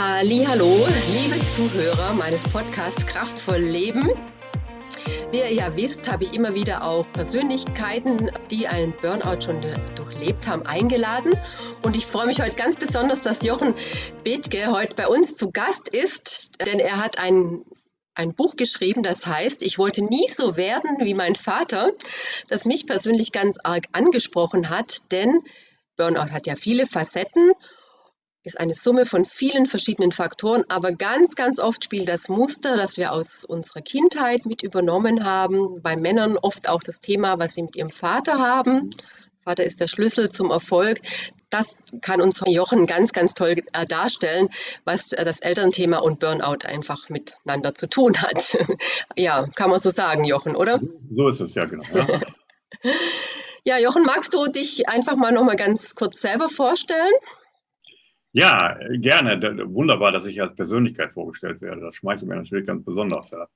Hallo, liebe Zuhörer meines Podcasts Kraftvoll Leben. Wie ihr ja wisst, habe ich immer wieder auch Persönlichkeiten, die einen Burnout schon durchlebt haben, eingeladen. Und ich freue mich heute ganz besonders, dass Jochen Bethke heute bei uns zu Gast ist, denn er hat ein, ein Buch geschrieben, das heißt, ich wollte nie so werden wie mein Vater, das mich persönlich ganz arg angesprochen hat, denn Burnout hat ja viele Facetten ist eine Summe von vielen verschiedenen Faktoren, aber ganz, ganz oft spielt das Muster, das wir aus unserer Kindheit mit übernommen haben, bei Männern oft auch das Thema, was sie mit ihrem Vater haben. Vater ist der Schlüssel zum Erfolg. Das kann uns Jochen ganz, ganz toll äh, darstellen, was äh, das Elternthema und Burnout einfach miteinander zu tun hat. ja, kann man so sagen, Jochen, oder? So ist es, ja, genau. Ja. ja, Jochen, magst du dich einfach mal noch mal ganz kurz selber vorstellen? Ja, gerne. Wunderbar, dass ich als Persönlichkeit vorgestellt werde. Das schmeichelt mir natürlich ganz besonders. Ja.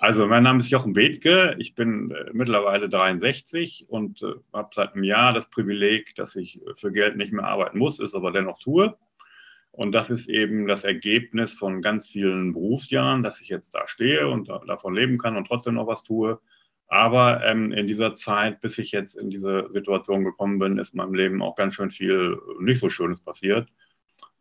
Also, mein Name ist Jochen Bethke. Ich bin äh, mittlerweile 63 und äh, habe seit einem Jahr das Privileg, dass ich für Geld nicht mehr arbeiten muss, es aber dennoch tue. Und das ist eben das Ergebnis von ganz vielen Berufsjahren, dass ich jetzt da stehe und da, davon leben kann und trotzdem noch was tue. Aber ähm, in dieser Zeit, bis ich jetzt in diese Situation gekommen bin, ist in meinem Leben auch ganz schön viel nicht so Schönes passiert.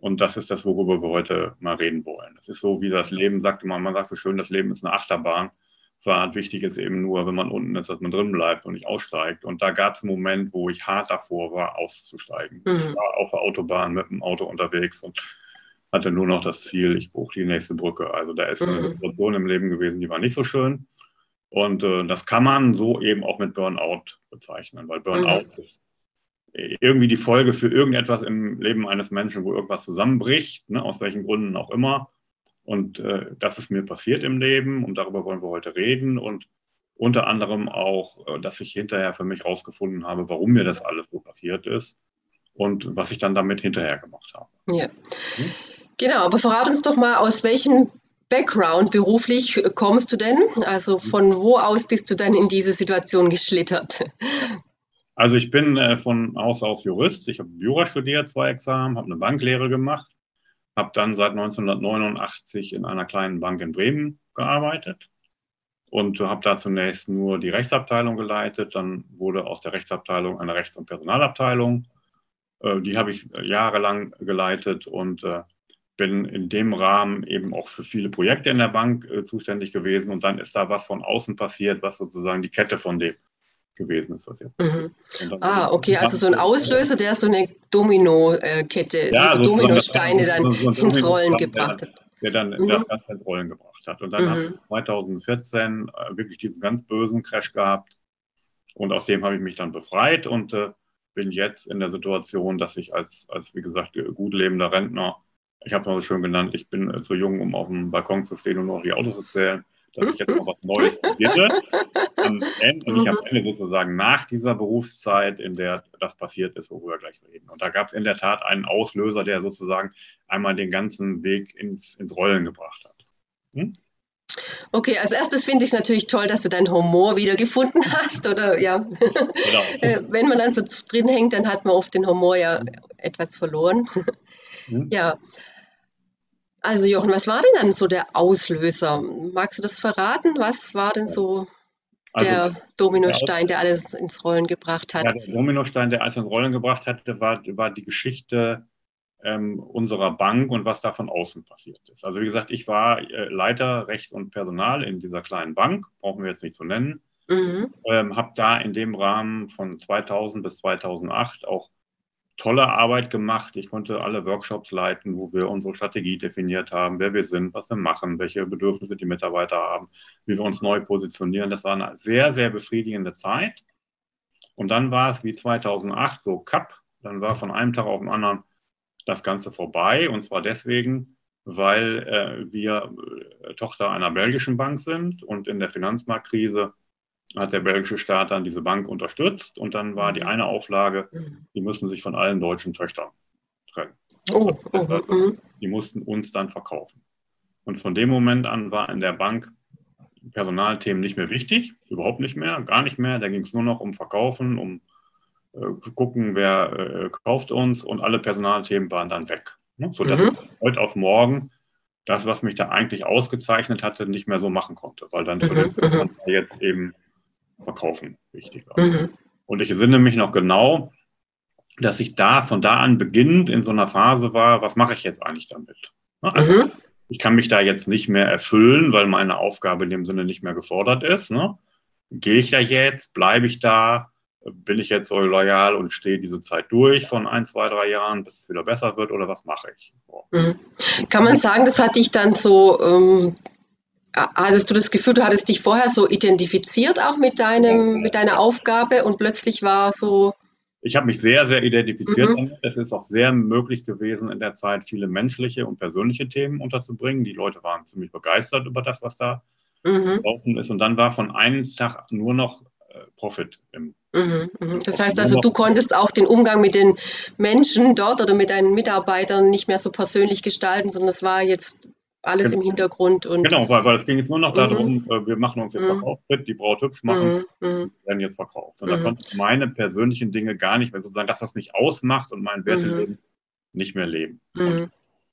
Und das ist das, worüber wir heute mal reden wollen. Das ist so, wie das Leben sagt immer, man sagt so schön, das Leben ist eine Achterbahn. Fahrt. Wichtig ist eben nur, wenn man unten ist, dass man drin bleibt und nicht aussteigt. Und da gab es einen Moment, wo ich hart davor war, auszusteigen. Mhm. Ich war auf der Autobahn mit dem Auto unterwegs und hatte nur noch das Ziel, ich buche die nächste Brücke. Also da ist eine mhm. Situation im Leben gewesen, die war nicht so schön. Und äh, das kann man so eben auch mit Burnout bezeichnen, weil Burnout mhm. ist irgendwie die Folge für irgendetwas im Leben eines Menschen, wo irgendwas zusammenbricht, ne, aus welchen Gründen auch immer. Und äh, das ist mir passiert im Leben und darüber wollen wir heute reden. Und unter anderem auch, äh, dass ich hinterher für mich herausgefunden habe, warum mir das alles so passiert ist und was ich dann damit hinterher gemacht habe. Ja. Hm? Genau, aber verrat uns doch mal, aus welchem Background beruflich kommst du denn? Also von wo aus bist du dann in diese Situation geschlittert? Also ich bin äh, von Haus aus Jurist. Ich habe Jura studiert, zwei Examen, habe eine Banklehre gemacht, habe dann seit 1989 in einer kleinen Bank in Bremen gearbeitet und habe da zunächst nur die Rechtsabteilung geleitet. Dann wurde aus der Rechtsabteilung eine Rechts- und Personalabteilung. Äh, die habe ich jahrelang geleitet und äh, bin in dem Rahmen eben auch für viele Projekte in der Bank äh, zuständig gewesen. Und dann ist da was von außen passiert, was sozusagen die Kette von dem gewesen ist das jetzt. Mhm. Ah, okay, also so ein Auslöser, der so eine Domino-Kette, ja, so Dominosteine dann so, so ins Rollen gebracht hat. Der dann mhm. das Ganze ins Rollen gebracht hat. Und dann mhm. habe ich 2014 äh, wirklich diesen ganz bösen Crash gehabt. Und aus dem habe ich mich dann befreit und äh, bin jetzt in der Situation, dass ich als, als wie gesagt, gut lebender Rentner, ich habe es mal so schön genannt, ich bin äh, zu jung, um auf dem Balkon zu stehen und nur noch die Autos zu zählen dass ich jetzt noch was Neues probiere. Und ich am Ende sozusagen nach dieser Berufszeit, in der das passiert ist, worüber wir gleich reden. Und da gab es in der Tat einen Auslöser, der sozusagen einmal den ganzen Weg ins, ins Rollen gebracht hat. Hm? Okay, als erstes finde ich natürlich toll, dass du deinen Humor wiedergefunden hast. Oder ja, genau. Äh, wenn man dann so drin hängt, dann hat man oft den Humor ja etwas verloren. Hm? Ja, also Jochen, was war denn dann so der Auslöser? Magst du das verraten? Was war denn so der also, Dominostein, der alles ins Rollen gebracht hat? Ja, der Dominostein, der alles ins Rollen gebracht hat, war, war die Geschichte ähm, unserer Bank und was da von außen passiert ist. Also wie gesagt, ich war äh, Leiter Recht und Personal in dieser kleinen Bank, brauchen wir jetzt nicht zu nennen. Mhm. Ähm, habe da in dem Rahmen von 2000 bis 2008 auch tolle Arbeit gemacht. Ich konnte alle Workshops leiten, wo wir unsere Strategie definiert haben, wer wir sind, was wir machen, welche Bedürfnisse die Mitarbeiter haben, wie wir uns neu positionieren. Das war eine sehr, sehr befriedigende Zeit. Und dann war es wie 2008 so Cup. Dann war von einem Tag auf den anderen das Ganze vorbei. Und zwar deswegen, weil äh, wir äh, Tochter einer belgischen Bank sind und in der Finanzmarktkrise hat der belgische Staat dann diese Bank unterstützt und dann war die mhm. eine Auflage, mhm. die müssen sich von allen deutschen Töchtern trennen. Oh, oh, oh, die mussten uns dann verkaufen. Und von dem Moment an war in der Bank Personalthemen nicht mehr wichtig, überhaupt nicht mehr, gar nicht mehr. Da ging es nur noch um Verkaufen, um äh, gucken, wer äh, kauft uns und alle Personalthemen waren dann weg. Ne? Sodass mhm. ich heute auf morgen das, was mich da eigentlich ausgezeichnet hatte, nicht mehr so machen konnte, weil dann mhm. mhm. jetzt eben verkaufen wichtig war. Mhm. Und ich erinnere mich noch genau, dass ich da von da an beginnend in so einer Phase war, was mache ich jetzt eigentlich damit? Also, mhm. Ich kann mich da jetzt nicht mehr erfüllen, weil meine Aufgabe in dem Sinne nicht mehr gefordert ist. Ne? Gehe ich da jetzt? Bleibe ich da? Bin ich jetzt so loyal und stehe diese Zeit durch von ein, zwei, drei Jahren, bis es wieder besser wird oder was mache ich? So. Mhm. Kann man sagen, das hat dich dann so, ähm, hattest du das Gefühl, du hattest dich vorher so identifiziert auch mit, deinem, mit deiner Aufgabe und plötzlich war so, ich habe mich sehr, sehr identifiziert mhm. Es ist auch sehr möglich gewesen, in der Zeit viele menschliche und persönliche Themen unterzubringen. Die Leute waren ziemlich begeistert über das, was da mhm. laufen ist. Und dann war von einem Tag nur noch äh, Profit im. Mhm, mh. Das heißt also, du konntest auch den Umgang mit den Menschen dort oder mit deinen Mitarbeitern nicht mehr so persönlich gestalten, sondern es war jetzt alles genau. im Hintergrund. Und genau, weil, weil es ging jetzt nur noch darum, mhm. äh, wir machen uns jetzt mhm. verkauft, die Braut hübsch machen, mhm. mhm. werden jetzt verkauft. Und da mhm. konnte ich meine persönlichen Dinge gar nicht mehr, sozusagen das, was mich ausmacht und mein Wert im Leben, nicht mehr leben.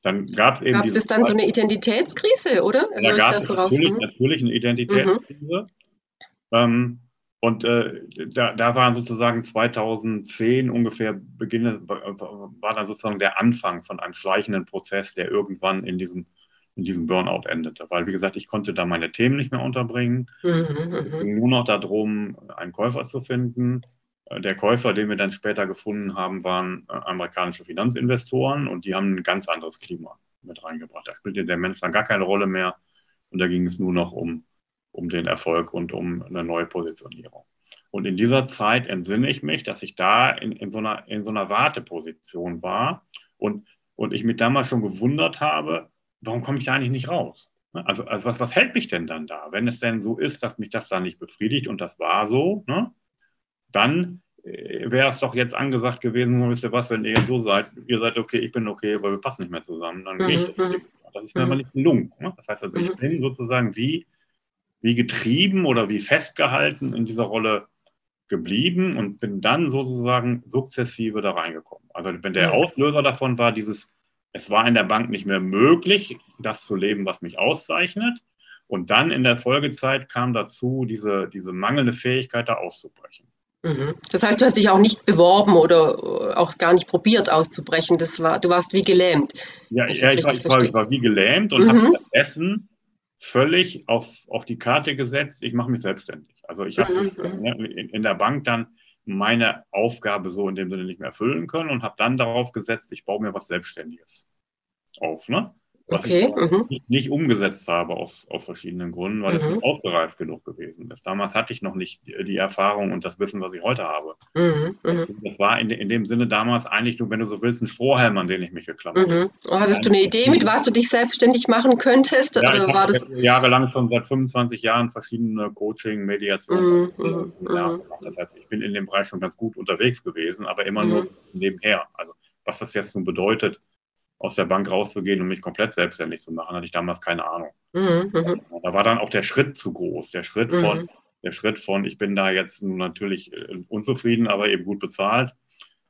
Dann gab es eben. Gab es dann so eine Identitätskrise, oder? Da gab es so natürlich, natürlich, eine Identitätskrise. Ähm, und äh, da, da war sozusagen 2010 ungefähr Beginn, war dann sozusagen der Anfang von einem schleichenden Prozess, der irgendwann in diesem in diesem Burnout endete. Weil, wie gesagt, ich konnte da meine Themen nicht mehr unterbringen. Mhm, es ging nur noch darum, einen Käufer zu finden. Äh, der Käufer, den wir dann später gefunden haben, waren äh, amerikanische Finanzinvestoren und die haben ein ganz anderes Klima mit reingebracht. Da spielte der Mensch dann gar keine Rolle mehr und da ging es nur noch um, um den Erfolg und um eine neue Positionierung. Und in dieser Zeit entsinne ich mich, dass ich da in, in, so, einer, in so einer Warteposition war und, und ich mich damals schon gewundert habe, warum komme ich da eigentlich nicht raus? Ne? Also, also was, was hält mich denn dann da? Wenn es denn so ist, dass mich das da nicht befriedigt und das war so, ne? dann äh, wäre es doch jetzt angesagt gewesen, wisst ihr was, wenn ihr jetzt so seid, ihr seid okay, ich bin okay, aber wir passen nicht mehr zusammen, dann mhm. gehe ich. Mhm. Das ist mir mhm. aber nicht gelungen. Ne? Das heißt also, ich mhm. bin sozusagen wie, wie getrieben oder wie festgehalten in dieser Rolle geblieben und bin dann sozusagen sukzessive da reingekommen. Also wenn der Auslöser davon war, dieses es war in der Bank nicht mehr möglich, das zu leben, was mich auszeichnet. Und dann in der Folgezeit kam dazu diese, diese mangelnde Fähigkeit, da auszubrechen. Mhm. Das heißt, du hast dich auch nicht beworben oder auch gar nicht probiert auszubrechen. Das war, du warst wie gelähmt. Ja, ich, ja, ich, war, ich, war, wie gelähmt und mhm. habe stattdessen völlig auf, auf die Karte gesetzt, ich mache mich selbstständig. Also ich habe mhm. Ne, in, in der Bank dann meine Aufgabe so in dem Sinne nicht mehr erfüllen können und habe dann darauf gesetzt, ich baue mir was Selbstständiges auf. Ne? Was okay. ich mhm. nicht, nicht, umgesetzt habe aus, aus verschiedenen Gründen, weil mhm. es nicht ausgereift genug gewesen ist. Damals hatte ich noch nicht die Erfahrung und das Wissen, was ich heute habe. Mhm. Das, mhm. das, war in, in, dem Sinne damals eigentlich, wenn du so willst, ein Strohhalm, an den ich mich geklammert habe. Mhm. Hattest du eine Idee, mit was du dich selbstständig machen könntest? Ja, oder war das jahrelang schon seit 25 Jahren verschiedene Coaching, Mediation. Mhm. Ja, das heißt, ich bin in dem Bereich schon ganz gut unterwegs gewesen, aber immer nur nebenher. Also was das jetzt nun bedeutet, aus der Bank rauszugehen und mich komplett selbstständig zu machen, hatte ich damals keine Ahnung. Mhm, mhm. da war dann auch der Schritt zu groß. Der Schritt mhm. von, der Schritt von, ich bin da jetzt natürlich äh, unzufrieden, aber eben gut bezahlt,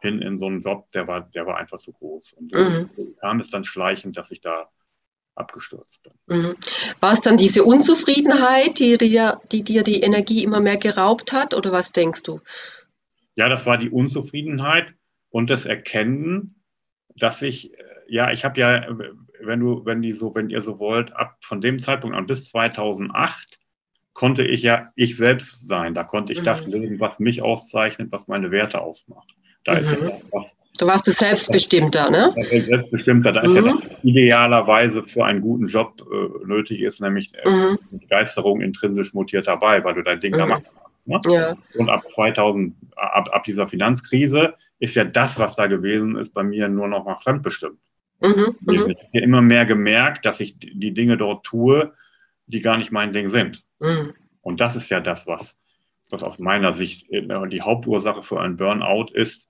hin in so einen Job, der war, der war einfach zu groß. Und so mhm. kam es dann schleichend, dass ich da abgestürzt bin. Mhm. War es dann diese Unzufriedenheit, die dir, die dir die Energie immer mehr geraubt hat, oder was denkst du? Ja, das war die Unzufriedenheit und das Erkennen, dass ich äh, ja, ich habe ja, wenn du, wenn die so, wenn ihr so wollt, ab von dem Zeitpunkt an bis 2008 konnte ich ja ich selbst sein. Da konnte ich mhm. das lesen, was mich auszeichnet, was meine Werte ausmacht. Da mhm. ist ja das, was, Du warst du selbstbestimmter, ne? Selbstbestimmter, da ist mhm. ja das idealerweise für einen guten Job äh, nötig ist, nämlich äh, mhm. Begeisterung intrinsisch mutiert dabei, weil du dein Ding da mhm. machst. Ne? Ja. Und ab 2000, ab, ab dieser Finanzkrise ist ja das, was da gewesen ist, bei mir nur noch mal fremdbestimmt. Mhm, ich habe immer mehr gemerkt, dass ich die Dinge dort tue, die gar nicht mein Ding sind. Mhm. Und das ist ja das, was, was aus meiner Sicht äh, die Hauptursache für einen Burnout ist.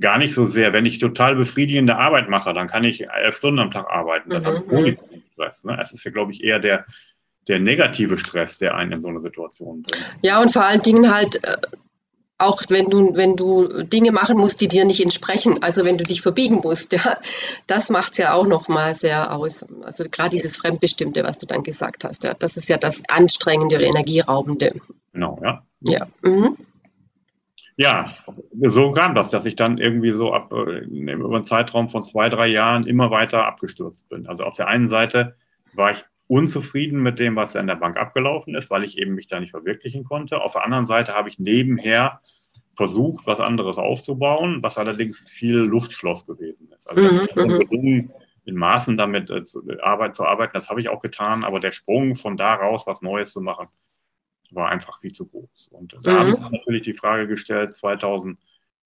Gar nicht so sehr, wenn ich total befriedigende Arbeit mache, dann kann ich elf Stunden am Tag arbeiten. Dann mhm, habe ich mhm. Stress. Ne? Es ist ja, glaube ich, eher der, der negative Stress, der einen in so eine Situation bringt. Ja, und vor allen Dingen halt, äh, auch wenn du, wenn du Dinge machen musst, die dir nicht entsprechen, also wenn du dich verbiegen musst, ja, das macht es ja auch nochmal sehr aus. Also gerade dieses Fremdbestimmte, was du dann gesagt hast, ja, das ist ja das Anstrengende oder Energieraubende. Genau, ja. Ja. Mhm. Ja, so kam das, dass ich dann irgendwie so ab, äh, über einen Zeitraum von zwei, drei Jahren immer weiter abgestürzt bin. Also auf der einen Seite war ich unzufrieden mit dem, was in der Bank abgelaufen ist, weil ich eben mich da nicht verwirklichen konnte. Auf der anderen Seite habe ich nebenher versucht, was anderes aufzubauen, was allerdings viel Luftschloss gewesen ist. Also das ist mhm, gelungen, in Maßen damit äh, zu, äh, Arbeit, zu arbeiten, das habe ich auch getan, aber der Sprung von da raus, was Neues zu machen, war einfach viel zu groß. Und da mhm. habe ich natürlich die Frage gestellt, 2000,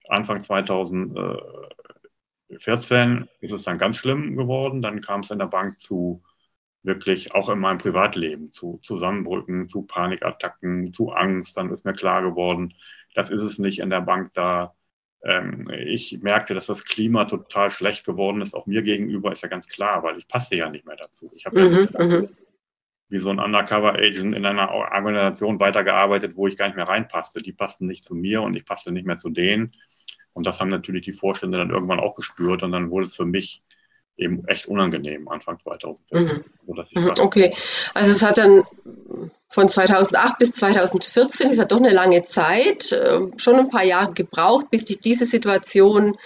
Anfang 2014 ist es dann ganz schlimm geworden, dann kam es in der Bank zu wirklich auch in meinem Privatleben zu Zusammenbrücken, zu Panikattacken, zu Angst. Dann ist mir klar geworden, das ist es nicht in der Bank da. Ähm, ich merkte, dass das Klima total schlecht geworden ist, auch mir gegenüber, ist ja ganz klar, weil ich passte ja nicht mehr dazu. Ich habe mhm, ja mhm. wie so ein Undercover-Agent in einer Organisation weitergearbeitet, wo ich gar nicht mehr reinpasste. Die passten nicht zu mir und ich passte nicht mehr zu denen. Und das haben natürlich die Vorstände dann irgendwann auch gespürt und dann wurde es für mich eben echt unangenehm Anfang 2014. Mhm. mhm. okay, also es hat dann von 2008 bis 2014, ist ja doch eine lange Zeit, äh, schon ein paar Jahre gebraucht, bis sich diese Situation,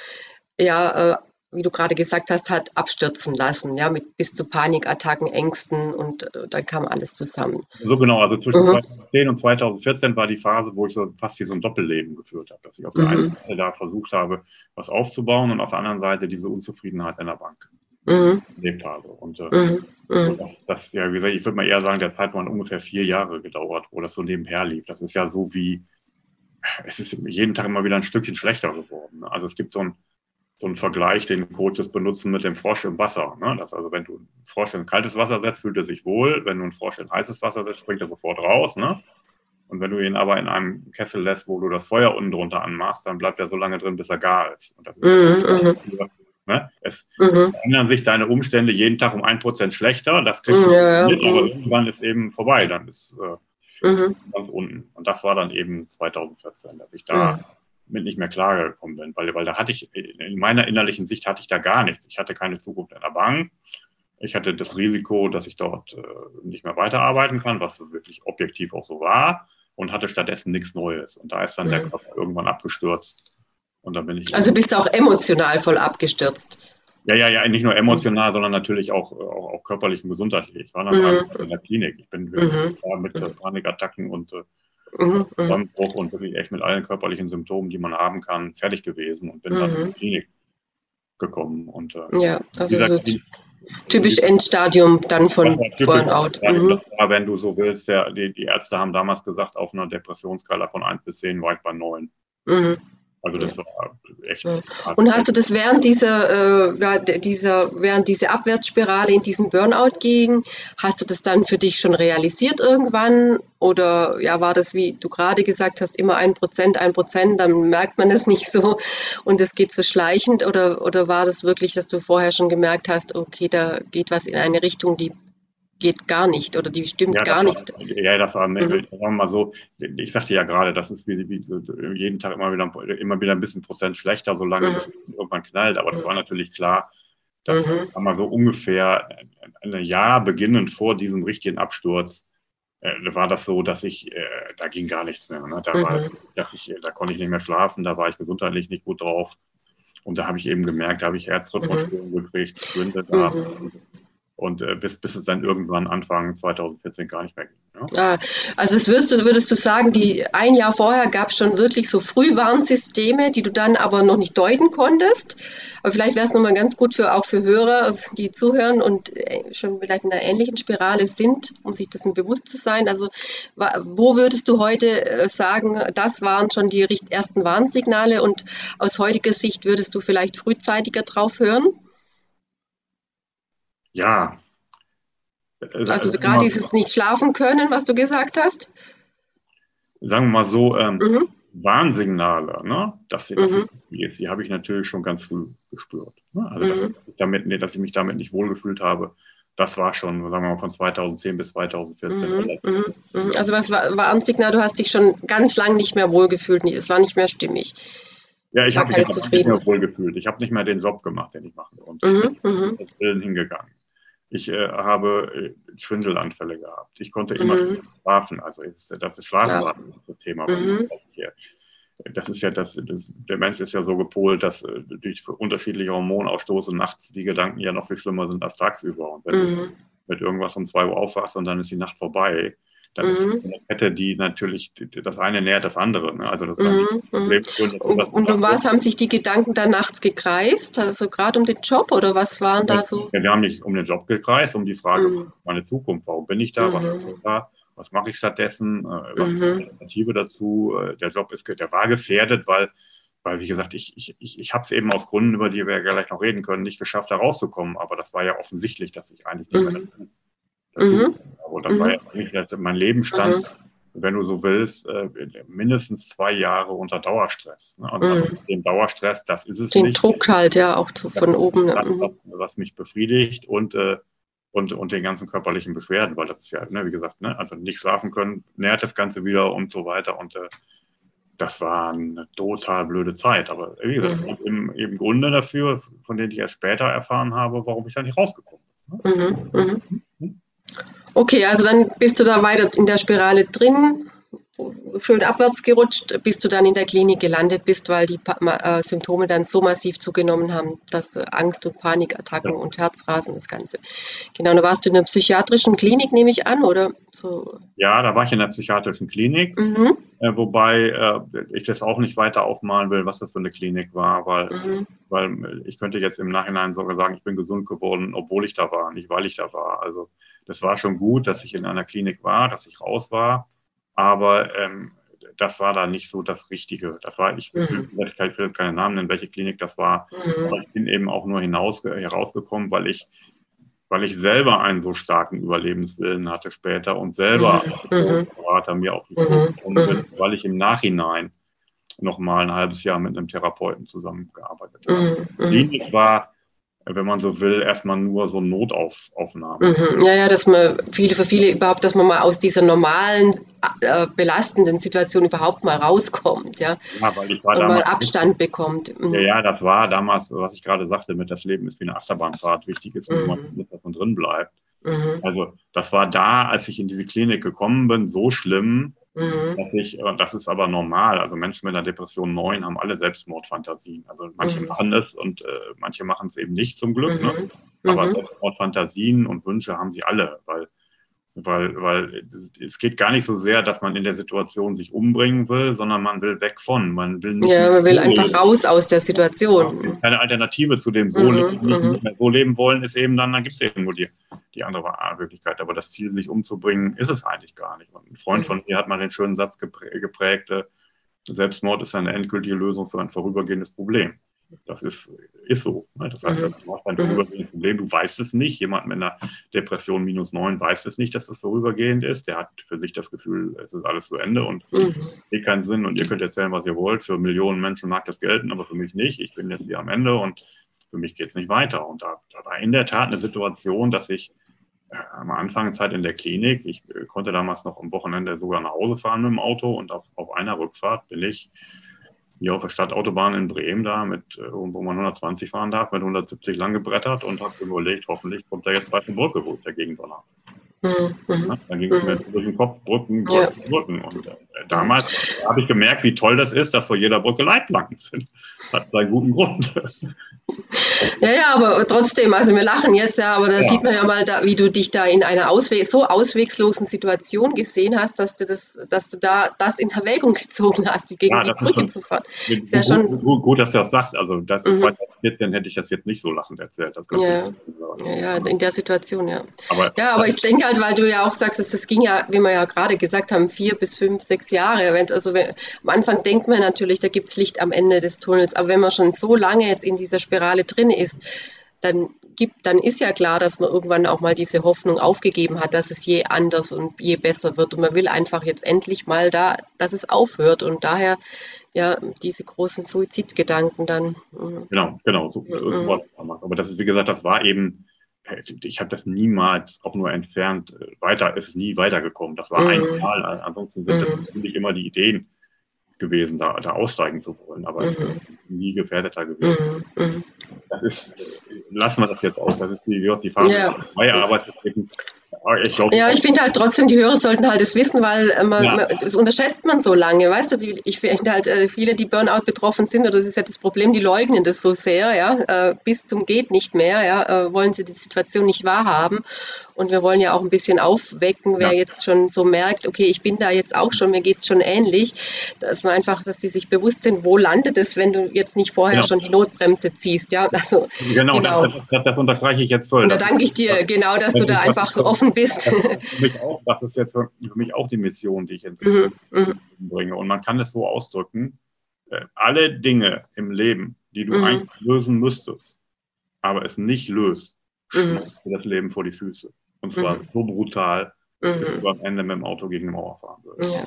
ja, äh, wie du gerade gesagt hast, hat abstürzen lassen, ja, mit bis zu Panikattacken, Ängsten und äh, dann kam alles zusammen. So genau, also zwischen mhm. 2010 und 2014 war die Phase, wo ich so fast wie so ein Doppelleben geführt habe, dass ich auf der mhm. einen Seite da versucht habe, was aufzubauen und auf der anderen Seite diese Unzufriedenheit in der Bank mhm. erlebt habe. Und äh, mhm. mhm. das, das, ja, wie gesagt, ich würde mal eher sagen, der Zeitraum hat ungefähr vier Jahre gedauert, wo das so nebenher lief. Das ist ja so wie, es ist jeden Tag immer wieder ein Stückchen schlechter geworden. Also es gibt so ein so einen Vergleich, den Coaches benutzen mit dem Frosch im Wasser. Ne? Das also, wenn du einen Frosch in kaltes Wasser setzt, fühlt er sich wohl. Wenn du einen Frosch in heißes Wasser setzt, springt er sofort raus. Ne? Und wenn du ihn aber in einem Kessel lässt, wo du das Feuer unten drunter anmachst, dann bleibt er so lange drin, bis er gar ist. Und das ist mhm, mhm. Ne? Es mhm. ändern sich deine Umstände jeden Tag um ein Prozent schlechter. Das kriegst du ja, mit, aber irgendwann ist eben vorbei. Dann ist äh, mhm. ganz unten. Und das war dann eben 2014, dass ich da mhm. Mit nicht mehr klargekommen bin, weil, weil da hatte ich, in meiner innerlichen Sicht hatte ich da gar nichts. Ich hatte keine Zukunft in der Bank. Ich hatte das Risiko, dass ich dort äh, nicht mehr weiterarbeiten kann, was wirklich objektiv auch so war, und hatte stattdessen nichts Neues. Und da ist dann der mhm. Kopf irgendwann abgestürzt und dann bin ich. Also bist du auch emotional voll abgestürzt. Ja, ja, ja, nicht nur emotional, sondern natürlich auch, auch, auch körperlich und gesundheitlich. Ich war dann mhm. in der Klinik. Ich bin mhm. mit äh, Panikattacken und äh, mhm. mhm. Zusammenbruch und wirklich echt mit allen körperlichen Symptomen, die man haben kann, fertig gewesen und bin dann in die mhm. Klinik gekommen. Und, äh, ja, also so typisch Endstadium dann von Burnout. Mhm. wenn du so willst, der, die, die, Ärzte haben damals gesagt, auf einer Depressionsskala von 1 bis 10 war ich bei 9. Mhm. Also das war echt. Und hast du das während dieser, äh, dieser, während diese Abwärtsspirale in diesen Burnout ging, hast du das dann für dich schon realisiert irgendwann? Oder ja, war das, wie du gerade gesagt hast, immer ein Prozent, ein Prozent, dann merkt man es nicht so und es geht so schleichend? Oder, oder war das wirklich, dass du vorher schon gemerkt hast, okay, da geht was in eine Richtung, die geht gar nicht oder die stimmt ja, gar war, nicht. Ja, das war, mhm. sagen wir mal so, ich sagte ja gerade, das ist wie, wie jeden Tag immer wieder, immer wieder ein bisschen Prozent schlechter, solange mhm. es irgendwann knallt. Aber das war natürlich klar, dass, mhm. sagen wir so ungefähr ein Jahr beginnend vor diesem richtigen Absturz, äh, war das so, dass ich, äh, da ging gar nichts mehr. Ne? Da, war, mhm. dass ich, da konnte ich nicht mehr schlafen, da war ich gesundheitlich nicht gut drauf. Und da habe ich eben gemerkt, da habe ich Herzrhythmusstörungen mhm. gekriegt, Schwindel da. Mhm und äh, bis, bis es dann irgendwann Anfang 2014 gar nicht mehr ging. Ja? Ah, also es würdest du, würdest du sagen, die ein Jahr vorher gab es schon wirklich so Frühwarnsysteme, die du dann aber noch nicht deuten konntest. Aber vielleicht wäre es nochmal ganz gut für auch für Hörer, die zuhören und äh, schon vielleicht in einer ähnlichen Spirale sind, um sich dessen bewusst zu sein. Also wo würdest du heute äh, sagen, das waren schon die ersten Warnsignale und aus heutiger Sicht würdest du vielleicht frühzeitiger drauf hören? Ja. Also, also gerade dieses nicht schlafen können, was du gesagt hast? Sagen wir mal so, ähm, mhm. Warnsignale, ne? dass, dass mhm. jetzt, die habe ich natürlich schon ganz früh gespürt. Ne? Also, dass, mhm. dass, ich damit, dass ich mich damit nicht wohlgefühlt habe, das war schon, sagen wir mal, von 2010 bis 2014. Mhm, mhm, mhm, also was war, war am Signal, du hast dich schon ganz lang nicht mehr wohlgefühlt, es war nicht mehr stimmig. Ja, ich habe mich nicht mehr wohlgefühlt. Ich habe nicht mehr den Job gemacht, den ich mache. Und mhm, mhm. ich bin hingegangen. Ich äh, habe äh, Schwindelanfälle gehabt. Ich konnte immer mhm. schlafen. Also ist, das ist Schlafen ja. das Thema. Mhm. Das ist ja das, das, der Mensch ist ja so gepolt, dass äh, durch unterschiedliche Hormonausstoße nachts die Gedanken ja noch viel schlimmer sind als tagsüber. Und wenn mhm. du mit irgendwas um zwei Uhr aufwachst und dann ist die Nacht vorbei, dann mhm. ist eine Kette, die natürlich, das eine nährt das andere. Ne? Also das mhm. und, und um was haben sich die Gedanken da nachts gekreist? Also gerade um den Job oder was waren da so? Ja, wir haben nicht um den Job gekreist, um die Frage, mhm. meine Zukunft, warum bin ich da, was mhm. ist da? was mache ich stattdessen, äh, was mhm. ist die Alternative dazu. Äh, der Job ist, der war gefährdet, weil, weil wie gesagt, ich, ich, ich, ich habe es eben aus Gründen, über die wir gleich noch reden können, nicht geschafft, da rauszukommen. Aber das war ja offensichtlich, dass ich eigentlich nicht mehr mhm. Dazu, mhm. Aber das war ja eigentlich mein Lebensstand, mhm. wenn du so willst, äh, mindestens zwei Jahre unter Dauerstress. Ne? Und mhm. also den Dauerstress, das ist es den nicht. Den Druck halt, ja, auch zu, von oben. Das, was, was, mich befriedigt und äh, und, und den ganzen körperlichen Beschwerden, weil das ist ja, ne, wie gesagt, ne, also nicht schlafen können, nährt das Ganze wieder und so weiter. Und äh, das war eine total blöde Zeit. Aber wie gesagt, mhm. es gibt eben, eben Gründe dafür, von denen ich erst später erfahren habe, warum ich da nicht rausgekommen bin. Ne? Mhm. Mhm. Okay, also dann bist du da weiter in der Spirale drin schön abwärts gerutscht, bis du dann in der Klinik gelandet bist, weil die äh, Symptome dann so massiv zugenommen haben, dass äh, Angst- und Panikattacken ja. und Herzrasen, das Ganze. Genau, da warst du in der psychiatrischen Klinik, nehme ich an, oder? So. Ja, da war ich in der psychiatrischen Klinik, mhm. äh, wobei äh, ich das auch nicht weiter aufmalen will, was das für eine Klinik war, weil, mhm. weil ich könnte jetzt im Nachhinein sogar sagen, ich bin gesund geworden, obwohl ich da war, nicht weil ich da war. Also das war schon gut, dass ich in einer Klinik war, dass ich raus war aber ähm, das war da nicht so das Richtige. Das war, ich, mhm. ich will jetzt keine Namen nennen, welche Klinik das war, mhm. aber ich bin eben auch nur hinaus, herausgekommen, weil ich, weil ich selber einen so starken Überlebenswillen hatte später und selber mhm. Berater mir auf die mhm. bin, mhm. weil ich im Nachhinein noch mal ein halbes Jahr mit einem Therapeuten zusammengearbeitet habe. Mhm. Klinik war wenn man so will, erstmal nur so Notaufnahmen. Mhm. Ja, ja, dass man viele, für viele überhaupt, dass man mal aus dieser normalen, äh, belastenden Situation überhaupt mal rauskommt, ja. Ja, weil ich war Und damals, mal Abstand bekommt. Mhm. Ja, ja, das war damals, was ich gerade sagte, mit das Leben ist wie eine Achterbahnfahrt. Wichtig ist, mhm. man mit davon drin bleibt. Mhm. Also, das war da, als ich in diese Klinik gekommen bin, so schlimm, Mhm. Ich, das ist aber normal. Also Menschen mit einer Depression 9 haben alle Selbstmordfantasien. Also manche mhm. machen es und äh, manche machen es eben nicht zum Glück. Ne? Mhm. Ne? Aber mhm. Selbstmordfantasien und Wünsche haben sie alle, weil weil, weil es geht gar nicht so sehr, dass man in der Situation sich umbringen will, sondern man will weg von. Man will nicht ja, man will einfach raus aus der Situation. Keine Alternative zu dem so, mhm, nicht, mhm. nicht so leben wollen, ist eben dann, dann gibt es eben nur die, die andere Möglichkeit. Aber das Ziel, sich umzubringen, ist es eigentlich gar nicht. Und ein Freund mhm. von mir hat mal den schönen Satz geprägt, Selbstmord ist eine endgültige Lösung für ein vorübergehendes Problem. Das ist, ist so. Ne? Das heißt, mhm. du hast ein vorübergehendes Problem, du weißt es nicht. Jemand mit einer Depression minus neun weiß es nicht, dass das vorübergehend ist. Der hat für sich das Gefühl, es ist alles zu Ende und mhm. eh keinen Sinn und ihr könnt erzählen, was ihr wollt. Für Millionen Menschen mag das gelten, aber für mich nicht. Ich bin jetzt hier am Ende und für mich geht es nicht weiter. Und da, da, war in der Tat eine Situation, dass ich äh, am Anfang Zeit in der Klinik, ich äh, konnte damals noch am Wochenende sogar nach Hause fahren mit dem Auto und auf, auf einer Rückfahrt bin ich hier auf der Stadtautobahn in Bremen da, mit, äh, wo man 120 fahren darf, mit 170 lang gebrettert und habe überlegt, hoffentlich kommt da jetzt bald eine Brücke, wo ich dagegen donner. Mhm. Dann ging es mhm. mir durch den Kopf, Brücken, Brücken, ja. Brücken. Und äh, damals habe ich gemerkt, wie toll das ist, dass vor jeder Brücke Leitplanken sind. Hat seinen guten Grund. Ja, ja, aber trotzdem, also wir lachen jetzt ja, aber da ja. sieht man ja mal, da, wie du dich da in einer Ausweg, so auswegslosen Situation gesehen hast, dass du das, dass du da das in Erwägung gezogen hast, die gegen ja, die Brücke schon, zu fahren. Ist ja schon gut, gut, dass du das sagst. Also das mhm. 2014 hätte ich das jetzt nicht so lachend erzählt. ja. ja, ja, in der Situation, ja. Aber, ja, aber ich denke halt, weil du ja auch sagst, dass das ging ja, wie wir ja gerade gesagt haben, vier bis fünf, sechs Jahre. Also wenn, am Anfang denkt man natürlich, da gibt es Licht am Ende des Tunnels, aber wenn man schon so lange jetzt in dieser Spirale drin ist, dann gibt, dann ist ja klar, dass man irgendwann auch mal diese Hoffnung aufgegeben hat, dass es je anders und je besser wird. Und man will einfach jetzt endlich mal da, dass es aufhört. Und daher ja diese großen Suizidgedanken dann. Mhm. Genau, genau. So, mhm. Aber das ist, wie gesagt, das war eben ich habe das niemals auch nur entfernt äh, weiter, ist es nie weitergekommen. Das war mhm. einmal. Ansonsten sind das natürlich mhm. immer die Ideen gewesen, da, da aussteigen zu wollen, aber mhm. es ist nie gefährdeter gewesen. Mhm. mhm. Das ist, lassen wir das jetzt aus. Das ist die, die Phase ja. freie Arbeitsbetrieben ich glaub, ja, ich finde halt trotzdem, die Hörer sollten halt das wissen, weil äh, man, ja. man, das unterschätzt man so lange, weißt du? Die, ich finde halt, äh, viele, die Burnout betroffen sind, oder das ist ja das Problem, die leugnen das so sehr, ja, äh, bis zum geht nicht mehr, ja, wollen sie die Situation nicht wahrhaben. Und wir wollen ja auch ein bisschen aufwecken, wer ja. jetzt schon so merkt, okay, ich bin da jetzt auch schon, mir geht es schon ähnlich, dass man einfach, dass die sich bewusst sind, wo landet es, wenn du jetzt nicht vorher genau. schon die Notbremse ziehst. Ja, also, genau, genau. Das, das, das, unterstreiche ich jetzt voll. Und da danke ich dir, genau, dass du da einfach offen bist. Das, auch, das ist jetzt für, mich auch die Mission, die ich ins mhm, mhm. bringe. Und man kann es so ausdrücken, äh, alle Dinge im Leben, die du mhm. eigentlich lösen müsstest, aber es nicht löst, mhm. das Leben vor die Füße. Und zwar mhm. so brutal, mhm. du am Ende mit dem Auto gegen eine Mauer fahren würdest. Ja.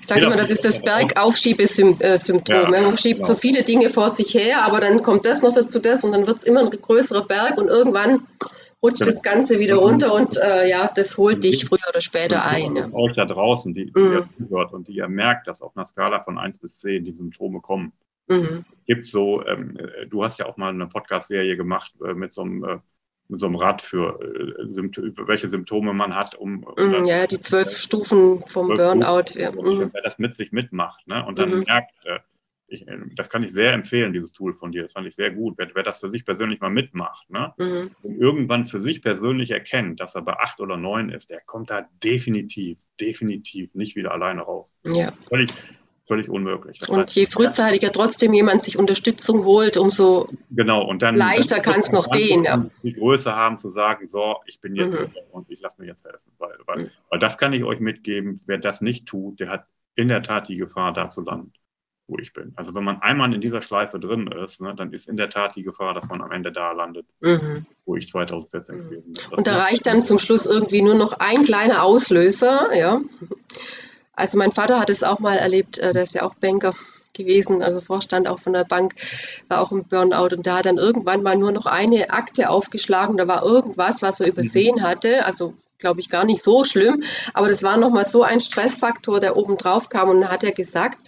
Ich sage immer, das ist das Bergaufschiebesymptom. Ja, Man schiebt genau. so viele Dinge vor sich her, aber dann kommt das noch dazu, das und dann wird es immer ein größerer Berg und irgendwann rutscht das Ganze wieder runter und äh, ja, das holt dich früher oder später ein. Ja. Euch da draußen, die, die mhm. ihr zuhört und die ihr merkt, dass auf einer Skala von 1 bis 10 die Symptome kommen. Mhm. gibt so, ähm, äh, du hast ja auch mal eine Podcast-Serie gemacht äh, mit so einem äh, mit so einem Rad für äh, welche Symptome man hat, um, um mm, ja die zwölf Stufen vom Burnout. Ja. Mm. Wer das mit sich mitmacht, ne? Und dann mhm. merkt, äh, ich, äh, das kann ich sehr empfehlen, dieses Tool von dir. Das fand ich sehr gut. Wer, wer das für sich persönlich mal mitmacht, ne? Mhm. und irgendwann für sich persönlich erkennt, dass er bei acht oder neun ist, der kommt da definitiv, definitiv nicht wieder alleine raus. Ja. Völlig, völlig unmöglich. Das und heißt, je frühzeitiger trotzdem jemand sich Unterstützung holt, umso genau, und dann, leichter kann es noch gehen. Ja. Die Größe haben zu sagen, so, ich bin jetzt mhm. und ich lasse mir jetzt helfen. Weil, weil, mhm. weil das kann ich euch mitgeben, wer das nicht tut, der hat in der Tat die Gefahr, da zu landen, wo ich bin. Also wenn man einmal in dieser Schleife drin ist, ne, dann ist in der Tat die Gefahr, dass man am Ende da landet, mhm. wo ich 2014 mhm. gewesen bin. Und da reicht dann zum Schluss irgendwie nur noch ein kleiner Auslöser, ja. Also mein Vater hat es auch mal erlebt, äh, der ist ja auch Banker gewesen, also Vorstand auch von der Bank, war auch im Burnout und da hat dann irgendwann mal nur noch eine Akte aufgeschlagen, da war irgendwas, was er übersehen mhm. hatte, also glaube ich gar nicht so schlimm, aber das war nochmal so ein Stressfaktor, der oben drauf kam und dann hat er gesagt,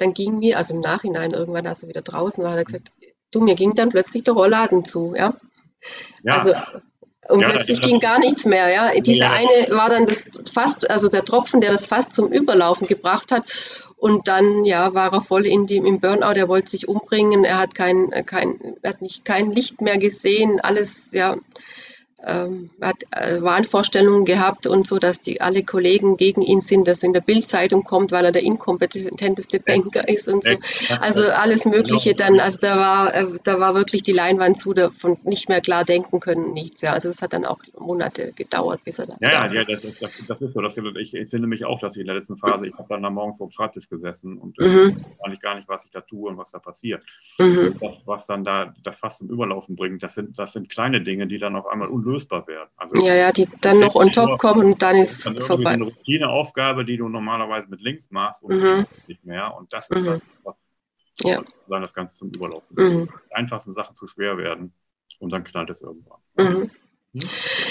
dann ging mir, also im Nachhinein irgendwann, als er wieder draußen war, hat er gesagt, du, mir ging dann plötzlich der Rollladen zu, ja. ja. Also und ja, plötzlich ging gar nichts mehr. Ja, diese ja. eine war dann das fast, also der Tropfen, der das fast zum Überlaufen gebracht hat. Und dann ja war er voll in dem im Burnout. Er wollte sich umbringen. Er hat kein, kein, hat nicht kein Licht mehr gesehen. Alles ja ähm, hat äh, Wahnvorstellungen gehabt und so, dass die alle Kollegen gegen ihn sind, dass in der Bildzeitung kommt, weil er der inkompetenteste Banker ist und so. Also alles Mögliche genau. dann, also da war, äh, da war wirklich die Leinwand zu, davon nicht mehr klar denken können, nichts. Ja, also das hat dann auch Monate gedauert, bis er dann. Ja, ja, ja das, das, das, ist so. Das, ich, ich finde mich auch, dass ich in der letzten Phase, ich habe dann am Morgen vor dem Schreibtisch gesessen und äh, mhm. äh, gar nicht, was ich da tue und was da passiert. Mhm. Das, was dann da das fast zum Überlaufen bringt, das sind, das sind kleine Dinge, die dann auf einmal unlösbar lösbar werden. Also ja, ja, die dann noch on top kommen und dann ist dann vorbei. Eine Routineaufgabe, die du normalerweise mit links machst und mhm. nicht mehr. Und das ist mhm. das, was ja. dann das Ganze zum Überlaufen. Mhm. Die einfachsten Sachen zu schwer werden und dann knallt es irgendwann. Mhm. Hm?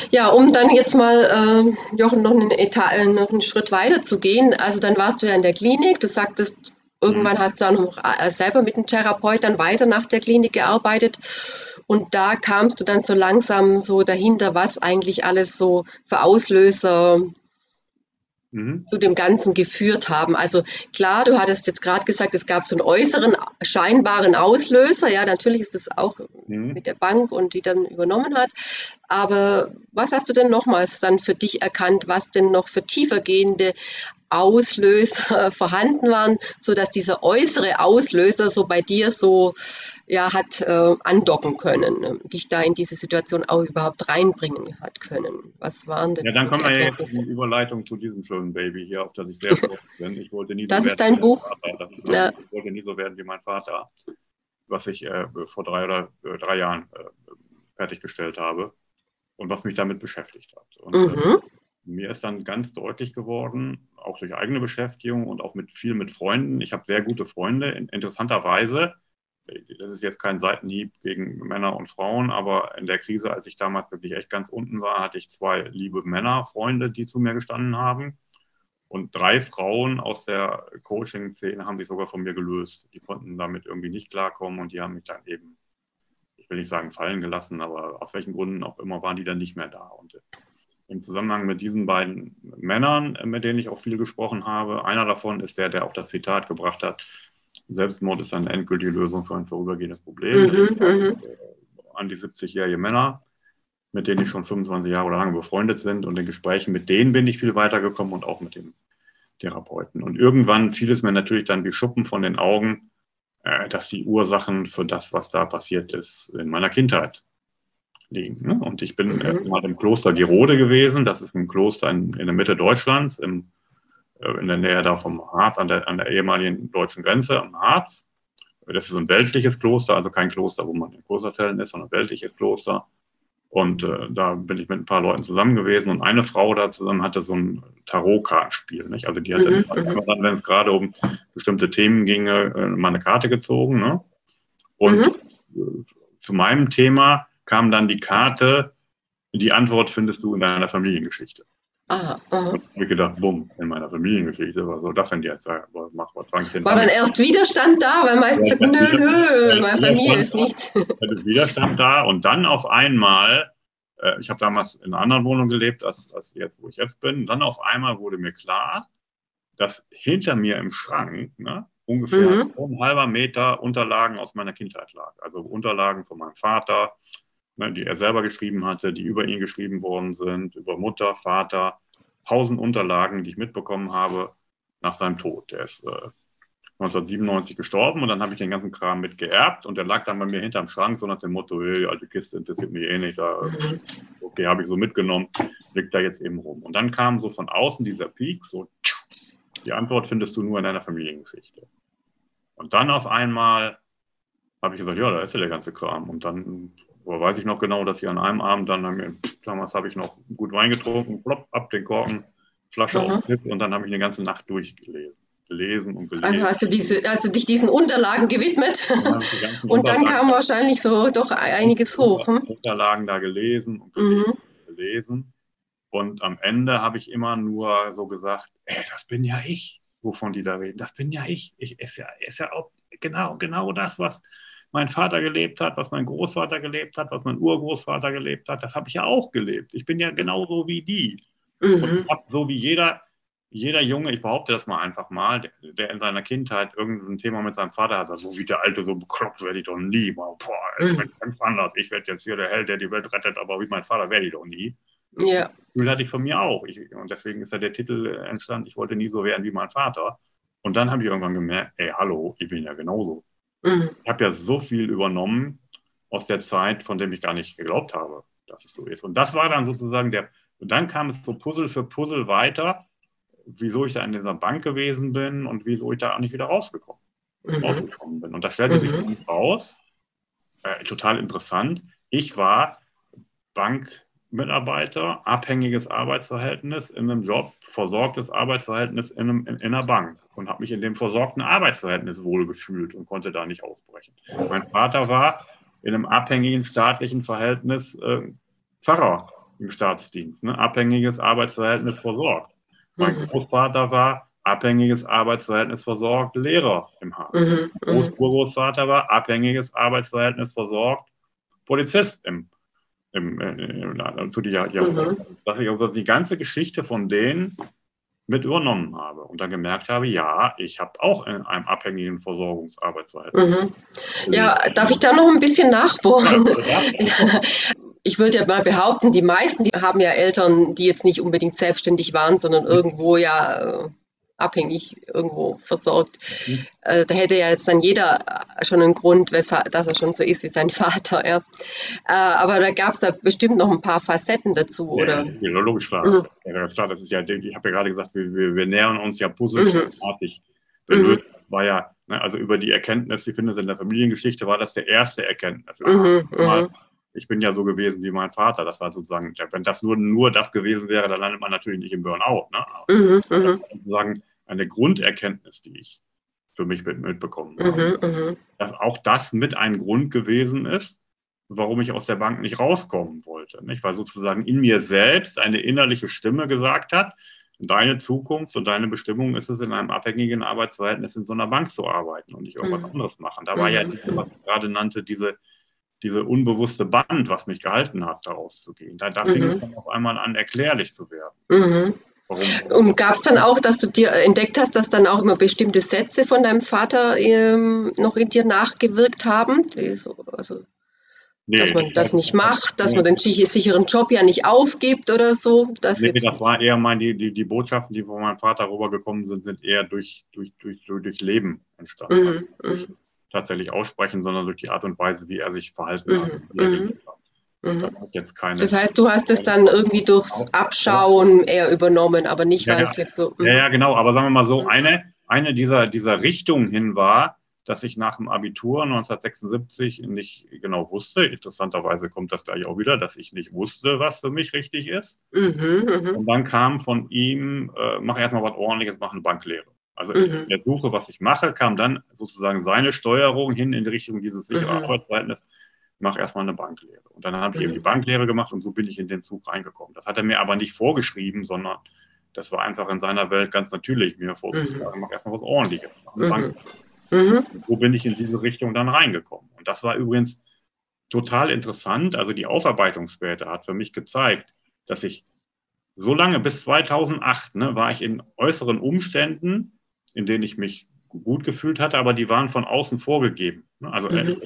Ja, um dann jetzt mal, äh, Jochen, noch einen, Etat, äh, noch einen Schritt weiter zu gehen. Also dann warst du ja in der Klinik, du sagtest, irgendwann mhm. hast du auch noch äh, selber mit dem Therapeut dann weiter nach der Klinik gearbeitet. Und da kamst du dann so langsam so dahinter, was eigentlich alles so für Auslöser mhm. zu dem Ganzen geführt haben. Also klar, du hattest jetzt gerade gesagt, es gab so einen äußeren scheinbaren Auslöser. Ja, natürlich ist das auch mhm. mit der Bank und die dann übernommen hat. Aber was hast du denn nochmals dann für dich erkannt, was denn noch für tiefergehende Auslöser vorhanden waren, so dass dieser äußere Auslöser so bei dir so ja hat äh, andocken können, äh, dich da in diese Situation auch überhaupt reinbringen hat können. Was waren denn? Ja, dann kommen wir jetzt die Überleitung zu diesem schönen Baby hier, auf das ich sehr stolz bin. Ich wollte nie das so ist dein Buch. Ist ja. Ich wollte nie so werden wie mein Vater, was ich äh, vor drei oder äh, drei Jahren äh, fertiggestellt habe und was mich damit beschäftigt hat. Und, äh, mhm mir ist dann ganz deutlich geworden, auch durch eigene Beschäftigung und auch mit viel mit Freunden. Ich habe sehr gute Freunde. Interessanterweise das ist jetzt kein Seitenhieb gegen Männer und Frauen, aber in der Krise, als ich damals wirklich echt ganz unten war, hatte ich zwei liebe Männer, Freunde, die zu mir gestanden haben. Und drei Frauen aus der Coaching-Szene haben sich sogar von mir gelöst. Die konnten damit irgendwie nicht klarkommen und die haben mich dann eben, ich will nicht sagen fallen gelassen, aber aus welchen Gründen auch immer waren die dann nicht mehr da. Und im Zusammenhang mit diesen beiden Männern, mit denen ich auch viel gesprochen habe, einer davon ist der, der auch das Zitat gebracht hat, Selbstmord ist eine endgültige Lösung für ein vorübergehendes Problem. Mhm, mhm. an die 70-jährige Männer, mit denen ich schon 25 Jahre lang befreundet sind und in Gesprächen mit denen bin ich viel weitergekommen und auch mit dem Therapeuten. Und irgendwann fiel es mir natürlich dann wie Schuppen von den Augen, äh, dass die Ursachen für das, was da passiert ist, in meiner Kindheit liegen. Ne? Und ich bin mhm. mal im Kloster Gerode gewesen. Das ist ein Kloster in, in der Mitte Deutschlands, im äh, in der Nähe da vom Harz, an der, an der ehemaligen deutschen Grenze am Harz. Das ist ein weltliches Kloster, also kein Kloster, wo man in Klosterzellen ist, sondern ein weltliches Kloster. Und äh, da bin ich mit ein paar Leuten zusammen gewesen und eine Frau da zusammen hatte so ein Tarotkartenspiel. Nicht? Also die hatte mhm, immer dann, wenn es gerade um bestimmte Themen ginge, äh, mal eine Karte gezogen. Ne? Und mhm. zu meinem Thema kam dann die Karte, die Antwort findest du in deiner Familiengeschichte. Aha, aha. Und habe ich gedacht, bumm, in meiner Familiengeschichte, was soll das denn jetzt sein? Was, was fange ich denn War dann erst Widerstand da, weil meistens ja, sagt, nö, nö, meine Familie ist nichts. Widerstand da und dann auf einmal, äh, ich habe damals in einer anderen Wohnung gelebt, als, als jetzt, wo ich jetzt bin, dann auf einmal wurde mir klar, dass hinter mir im Schrank ne, ungefähr mhm. ein halber Meter Unterlagen aus meiner Kindheit lag. Also Unterlagen von meinem Vater, ne, die er selber geschrieben hatte, die über ihn geschrieben worden sind, über Mutter, Vater, tausend Unterlagen, die ich mitbekommen habe nach seinem Tod. Der ist äh, 1997 gestorben und dann habe ich den ganzen Kram mit geerbt und der lag dann bei mir hinterm Schrank, so nach dem Motto, hey, alte Kiste interessiert mich eh nicht. Da, okay, habe ich so mitgenommen, liegt da jetzt eben rum. Und dann kam so von außen dieser Peak, so, die Antwort findest du nur in deiner Familiengeschichte. Und dann auf einmal habe ich gesagt, ja, da ist ja der ganze Kram. Und dann aber weiß ich noch genau, dass ich an einem Abend dann, haben damals habe ich noch gut Wein getrunken, plopp, ab den Korken, Flasche mhm. aufknippt und dann habe ich eine ganze Nacht durchgelesen. Gelesen und gelesen. Also hast du, diese, hast du dich diesen Unterlagen gewidmet und dann kam wahrscheinlich so doch einiges hoch. Hm? Unterlagen da gelesen und gelesen, mhm. gelesen. Und am Ende habe ich immer nur so gesagt, ey, das bin ja ich, wovon die da reden. Das bin ja ich. Ich ist ja, ist ja auch genau, genau das, was, mein Vater gelebt hat, was mein Großvater gelebt hat, was mein Urgroßvater gelebt hat, das habe ich ja auch gelebt. Ich bin ja genauso wie die. Mhm. Und habe so wie jeder, jeder Junge, ich behaupte das mal einfach mal, der, der, in seiner Kindheit irgendein Thema mit seinem Vater hat, so wie der Alte so bekloppt werde ich doch nie. Boah, ich mhm. ganz anders. Ich werde jetzt hier der Held, der die Welt rettet, aber wie mein Vater werde ich doch nie. Ja. Das hatte ich von mir auch. Ich, und deswegen ist ja der Titel entstanden, ich wollte nie so werden wie mein Vater. Und dann habe ich irgendwann gemerkt, ey, hallo, ich bin ja genauso. Mhm. Ich habe ja so viel übernommen aus der Zeit, von dem ich gar nicht geglaubt habe, dass es so ist. Und das war dann sozusagen der, und dann kam es so Puzzle für Puzzle weiter, wieso ich da in dieser Bank gewesen bin und wieso ich da auch nicht wieder rausgekommen, mhm. rausgekommen bin. Und da stellte mhm. sich raus, äh, total interessant, ich war Bank, Mitarbeiter, abhängiges Arbeitsverhältnis in einem Job, versorgtes Arbeitsverhältnis in, einem, in, in einer Bank und habe mich in dem versorgten Arbeitsverhältnis wohlgefühlt und konnte da nicht ausbrechen. Mein Vater war in einem abhängigen staatlichen Verhältnis äh, Pfarrer im Staatsdienst, ne? abhängiges Arbeitsverhältnis versorgt. Mein mhm. Großvater war abhängiges Arbeitsverhältnis versorgt Lehrer im Haus. Mhm. mhm. Großvater war abhängiges Arbeitsverhältnis versorgt Polizist im im, äh, im, zu die Jahr, mhm. dass ich also die ganze Geschichte von denen mit übernommen habe und dann gemerkt habe, ja, ich habe auch in einem abhängigen Versorgungsarbeitsverhältnis. Mhm. Ja, darf ich da noch ein bisschen nachbohren? ich würde ja mal behaupten, die meisten, die haben ja Eltern, die jetzt nicht unbedingt selbstständig waren, sondern irgendwo ja äh, abhängig irgendwo versorgt. Mhm. Äh, da hätte ja jetzt dann jeder schon einen Grund, weshalb, dass er schon so ist wie sein Vater. Ja. Äh, aber da gab es da bestimmt noch ein paar Facetten dazu, oder? Ja, logisch, klar. Mhm. Ja, klar das ist ja, ich habe ja gerade gesagt, wir, wir, wir, nähern uns ja puzzleartig. Mhm. mhm. war ja, ne, also über die Erkenntnis, die findet in der Familiengeschichte, war das der erste Erkenntnis. Mhm, mhm. ich bin ja so gewesen wie mein Vater. Das war sozusagen, wenn das nur, nur das gewesen wäre, dann landet man natürlich nicht im Burnout. Ne? Mhm, sozusagen eine Grunderkenntnis, die ich für mich mitbekommen habe. Mhm, mhm, dass auch das mit ein Grund gewesen ist, warum ich aus der Bank nicht rauskommen wollte. Nicht? Weil sozusagen in mir selbst eine innerliche Stimme gesagt hat, deine Zukunft und deine Bestimmung ist es, in einem abhängigen Arbeitsverhältnis in so einer Bank zu arbeiten und nicht irgendwas mhm. anderes machen. Da war ja, mhm. was ich gerade nannte, diese, diese unbewusste Band, was mich gehalten hat, da rauszugehen. Da, da fing mhm. es dann auf einmal an, erklärlich zu werden. Mhm. Und gab es dann auch, dass du dir entdeckt hast, dass dann auch immer bestimmte Sätze von deinem Vater ähm, noch in dir nachgewirkt haben? So, also Nee, dass man das nicht macht, dass nee. man den sicheren Job ja nicht aufgibt oder so. Das, nee, das war eher mein, die, die, die Botschaften, die von meinem Vater rübergekommen sind, sind eher durch, durch, durch, durch Leben entstanden. Mhm, also mhm. tatsächlich aussprechen, sondern durch die Art und Weise, wie er sich verhalten mhm, hat. Mhm. Mhm. Das, heißt, du hast es dann irgendwie durchs Abschauen eher übernommen, aber nicht, weil ja, es jetzt so. Ja, ja, genau. Aber sagen wir mal so, mhm. eine, eine dieser, dieser Richtungen hin war, dass ich nach dem Abitur 1976 nicht genau wusste. Interessanterweise kommt das gleich auch wieder, dass ich nicht wusste, was für mich richtig ist. Mhm, mh. Und dann kam von ihm, äh, mach erstmal was ordentliches, mach eine Banklehre. Also mhm. in der Suche, was ich mache, kam dann sozusagen seine Steuerung hin in die Richtung dieses sichere mhm. Arbeitsverhältnisses. Mach erstmal eine Banklehre. Und dann habe ich eben die mhm. Banklehre gemacht und so bin ich in den Zug reingekommen. Das hat er mir aber nicht vorgeschrieben, sondern das war einfach in seiner Welt ganz natürlich, mir vorzuschlagen, mhm. mach erstmal was ordentliches, mach eine mhm. Banklehre. Mhm. Wo bin ich in diese Richtung dann reingekommen? Und das war übrigens total interessant. Also die Aufarbeitung später hat für mich gezeigt, dass ich so lange bis 2008 ne, war ich in äußeren Umständen, in denen ich mich gut gefühlt hatte, aber die waren von außen vorgegeben. Ne? Also mhm.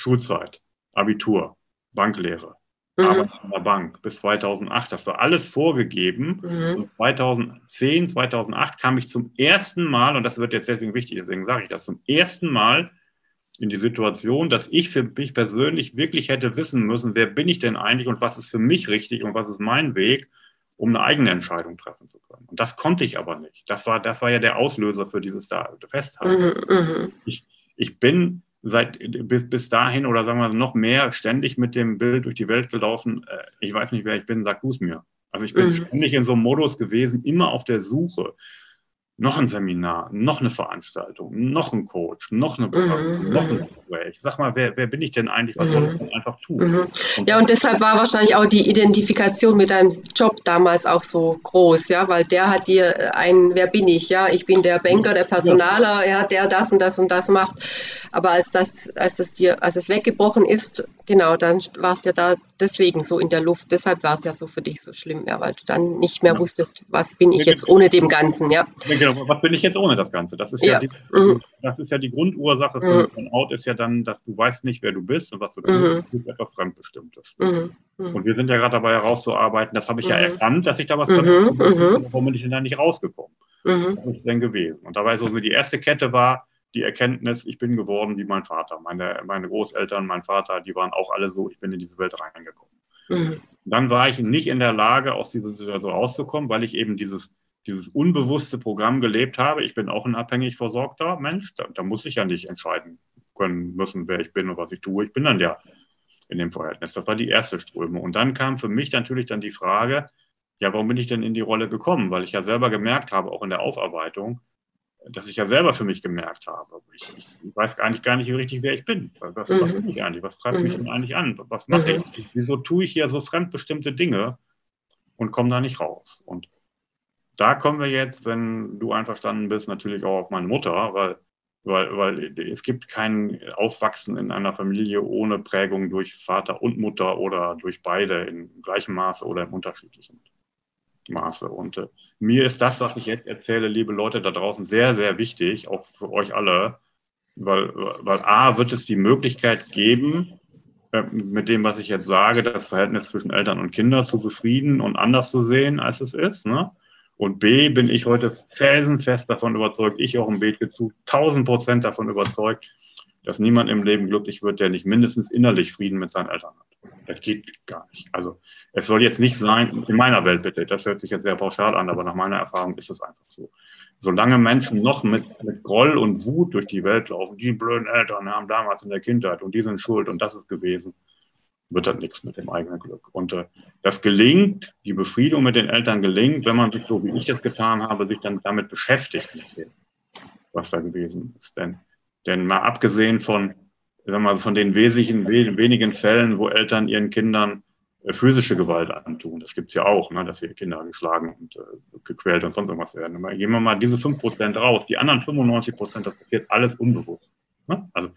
Schulzeit, Abitur, Banklehre, mhm. Arbeit in der Bank bis 2008. Das war alles vorgegeben. Mhm. Und 2010, 2008 kam ich zum ersten Mal, und das wird jetzt deswegen wichtig, deswegen sage ich das, zum ersten Mal in die Situation, dass ich für mich persönlich wirklich hätte wissen müssen, wer bin ich denn eigentlich und was ist für mich richtig und was ist mein Weg, um eine eigene Entscheidung treffen zu können. Und das konnte ich aber nicht. Das war, das war ja der Auslöser für dieses da Festhalten. Mhm, mhm. ich, ich bin seit bis, bis dahin oder sagen wir noch mehr ständig mit dem Bild durch die Welt gelaufen. Äh, ich weiß nicht, wer ich bin, sag du es mir. Also ich bin mhm. ständig in so einem Modus gewesen, immer auf der Suche noch ein Seminar, noch eine Veranstaltung, noch ein Coach, noch eine Beratung, mhm. noch ein Gespräch. Sag mal, wer, wer bin ich denn eigentlich? Was mhm. soll ich denn einfach tun? Mhm. Ja, und deshalb war wahrscheinlich auch die Identifikation mit deinem Job damals auch so groß, ja, weil der hat dir ein, wer bin ich? Ja, ich bin der Banker, der Personaler, ja, der das und das und das macht. Aber als das, als das dir, als es weggebrochen ist, genau, dann war es ja da deswegen so in der Luft. Deshalb war es ja so für dich so schlimm, ja, weil du dann nicht mehr ja. wusstest, was bin ich jetzt ohne dem Ganzen, ja. Genau, was bin ich jetzt ohne das Ganze? Das ist ja, ja die, mhm. das ist ja die Grundursache mhm. Out ist ja dann, dass du weißt nicht, wer du bist und was du tust, mhm. tust etwas Fremdbestimmtes. Mhm. mhm. Und wir sind ja gerade dabei herauszuarbeiten, das habe ich ja mhm. erkannt, dass ich da was mhm. Fremdbestimmtes warum bin ich denn da nicht rausgekommen? Was ist denn gewesen? Und dabei so die erste Kette war, die Erkenntnis, ich bin geworden wie mein Vater. Meine, meine Großeltern, mein Vater, die waren auch alle so, ich bin in diese Welt reingekommen. Mhm. Dann war ich nicht in der Lage, aus dieser Situation rauszukommen, weil ich eben dieses, dieses unbewusste Programm gelebt habe. Ich bin auch ein abhängig versorgter Mensch. Da, da muss ich ja nicht entscheiden können müssen, wer ich bin und was ich tue. Ich bin dann ja in dem Verhältnis. Das war die erste Strömung. Und dann kam für mich natürlich dann die Frage, ja, warum bin ich denn in die Rolle gekommen? Weil ich ja selber gemerkt habe, auch in der Aufarbeitung, dass ich ja selber für mich gemerkt habe. Ich, ich weiß eigentlich gar nicht richtig, wer ich bin. Was, mhm. was bin ich eigentlich? Was treibt mhm. mich denn eigentlich an? Was mache mhm. ich? Wieso tue ich hier so fremdbestimmte Dinge und komme da nicht raus? Und da kommen wir jetzt, wenn du einverstanden bist, natürlich auch auf meine Mutter, weil, weil, weil es gibt kein Aufwachsen in einer Familie ohne Prägung durch Vater und Mutter oder durch beide im gleichen Maße oder im unterschiedlichen Maße. Und äh, mir ist das, was ich jetzt erzähle, liebe Leute da draußen, sehr, sehr wichtig, auch für euch alle, weil, weil A, wird es die Möglichkeit geben, äh, mit dem, was ich jetzt sage, das Verhältnis zwischen Eltern und Kindern zu befrieden und anders zu sehen, als es ist. Ne? Und B, bin ich heute felsenfest davon überzeugt, ich auch im Bethke zu 1000 Prozent davon überzeugt, dass niemand im Leben glücklich wird, der nicht mindestens innerlich Frieden mit seinen Eltern hat. Das geht gar nicht. Also es soll jetzt nicht sein, in meiner Welt bitte, das hört sich jetzt sehr pauschal an, aber nach meiner Erfahrung ist es einfach so. Solange Menschen noch mit, mit Groll und Wut durch die Welt laufen, die blöden Eltern haben damals in der Kindheit und die sind schuld und das ist gewesen, wird das nichts mit dem eigenen Glück. Und äh, das gelingt, die Befriedung mit den Eltern gelingt, wenn man sich so, wie ich das getan habe, sich dann damit beschäftigt. was da gewesen ist. Denn, denn mal abgesehen von, sagen mal, von den wesentlichen, wenigen Fällen, wo Eltern ihren Kindern äh, physische Gewalt antun. Das gibt es ja auch, ne, dass ihre Kinder geschlagen und äh, gequält und sonst irgendwas werden. Aber gehen wir mal diese 5% raus. Die anderen 95%, das passiert alles unbewusst. Ne? Also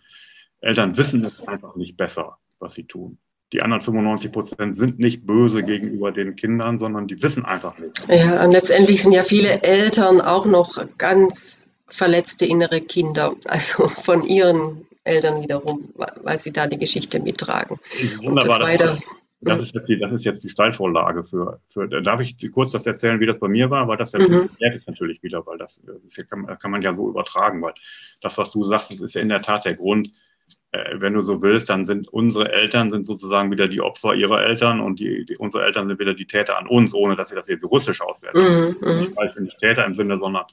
Eltern wissen es einfach nicht besser, was sie tun. Die anderen 95 Prozent sind nicht böse gegenüber den Kindern, sondern die wissen einfach nicht. Ja, und letztendlich sind ja viele Eltern auch noch ganz verletzte innere Kinder, also von ihren Eltern wiederum, weil sie da die Geschichte mittragen. Wunderbar. Das, weiter, das, ist jetzt die, das ist jetzt die Steilvorlage für, für. Darf ich kurz das erzählen, wie das bei mir war? Weil das ja mhm. ist natürlich wieder, weil das, das ja, kann, kann, man ja so übertragen, weil das, was du sagst, das ist ja in der Tat der Grund, äh, wenn du so willst, dann sind unsere Eltern sind sozusagen wieder die Opfer ihrer Eltern und die, die unsere Eltern sind wieder die Täter an uns, ohne dass sie das jetzt russisch auswerten. Mhm, nicht falsch, nicht Täter im Sinne, sondern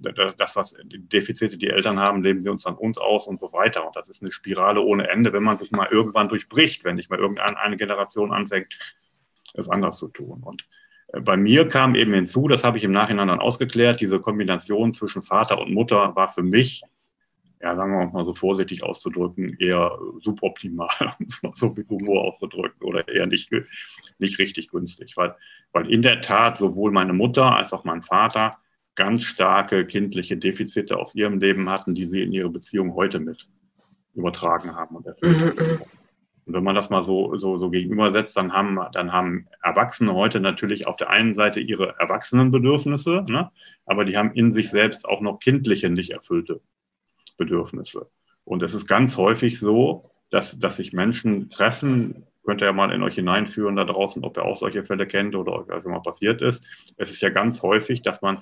das, was die Defizite die Eltern haben, leben sie uns an uns aus und so weiter. Und das ist eine Spirale ohne Ende, wenn man sich mal irgendwann durchbricht, wenn nicht mal irgendeine Generation anfängt, es anders zu tun. Und äh, bei mir kam eben hinzu, das habe ich im Nachhinein dann ausgeklärt, diese Kombination zwischen Vater und Mutter war für mich ja, sagen wir mal so vorsichtig auszudrücken, eher suboptimal, um es mal so mit Humor auszudrücken, oder eher nicht, nicht richtig günstig. Weil, weil in der Tat sowohl meine Mutter als auch mein Vater ganz starke kindliche Defizite aus ihrem Leben hatten, die sie in ihre Beziehung heute mit übertragen haben und erfüllt mhm. haben. Und wenn man das mal so, so, so gegenübersetzt, dann haben, dann haben Erwachsene heute natürlich auf der einen Seite ihre Erwachsenenbedürfnisse, ne? aber die haben in sich selbst auch noch kindliche, nicht erfüllte Bedürfnisse. Und es ist ganz häufig so, dass, dass sich Menschen treffen, könnt ihr ja mal in euch hineinführen da draußen, ob ihr auch solche Fälle kennt oder euch das mal passiert ist. Es ist ja ganz häufig, dass man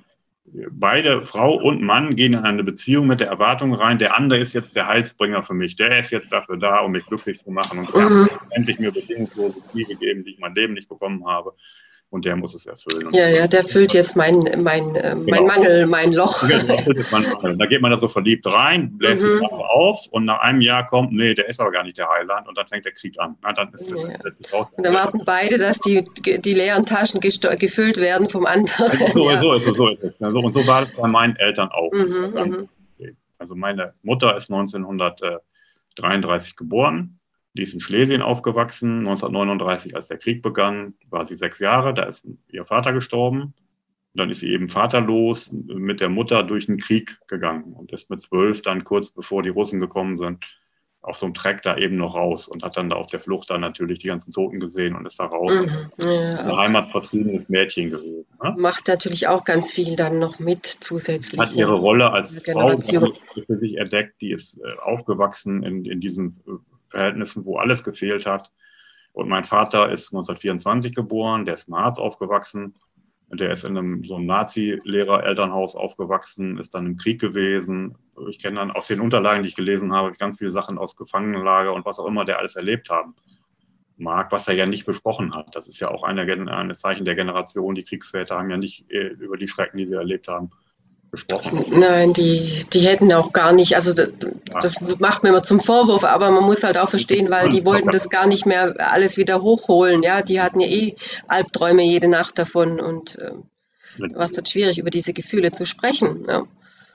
beide Frau und Mann gehen in eine Beziehung mit der Erwartung rein, der andere ist jetzt der Heilsbringer für mich, der ist jetzt dafür da, um mich glücklich zu machen und mhm. endlich mir bedingungslose Liebe geben, die ich mein Leben nicht bekommen habe und der muss es erfüllen. Ja, ja, der füllt jetzt mein, mein, äh, mein genau. Mangel, mein Loch. Genau, da geht man da so verliebt rein, bläst mhm. sich auf und nach einem Jahr kommt, nee, der ist aber gar nicht der Heiland und dann fängt der Krieg an. Na, dann ist ja. raus. Und dann warten beide, dass die, die leeren Taschen gefüllt werden vom anderen. Also so, ja. so, ist es, so ist es. und so war es bei meinen Eltern auch. Mhm, mhm. also meine Mutter ist 1933 geboren die ist in Schlesien aufgewachsen. 1939, als der Krieg begann, war sie sechs Jahre. Da ist ihr Vater gestorben. Und dann ist sie eben vaterlos mit der Mutter durch den Krieg gegangen und ist mit zwölf dann kurz bevor die Russen gekommen sind, auf so einem Track da eben noch raus und hat dann da auf der Flucht dann natürlich die ganzen Toten gesehen und ist da raus. Mhm, ja. Ein heimatvertriebenes Mädchen gewesen. Ne? Macht natürlich auch ganz viel dann noch mit zusätzlich. Hat ihre Rolle als Frau für sich entdeckt, die ist äh, aufgewachsen in, in diesem äh, Verhältnissen, wo alles gefehlt hat. Und mein Vater ist 1924 geboren, der ist im Harz aufgewachsen. Der ist in einem so einem Nazi-Lehrer-Elternhaus aufgewachsen, ist dann im Krieg gewesen. Ich kenne dann aus den Unterlagen, die ich gelesen habe, ganz viele Sachen aus Gefangenenlager und was auch immer der alles erlebt haben mag, was er ja nicht besprochen hat. Das ist ja auch ein Zeichen der Generation. Die Kriegsväter haben ja nicht äh, über die Schrecken, die sie erlebt haben, gesprochen. Nein, die, die hätten auch gar nicht, also das, das macht mir immer zum Vorwurf, aber man muss halt auch verstehen, weil die wollten das gar nicht mehr alles wieder hochholen. Ja, die hatten ja eh Albträume jede Nacht davon und äh, war es dort schwierig, über diese Gefühle zu sprechen. Ja.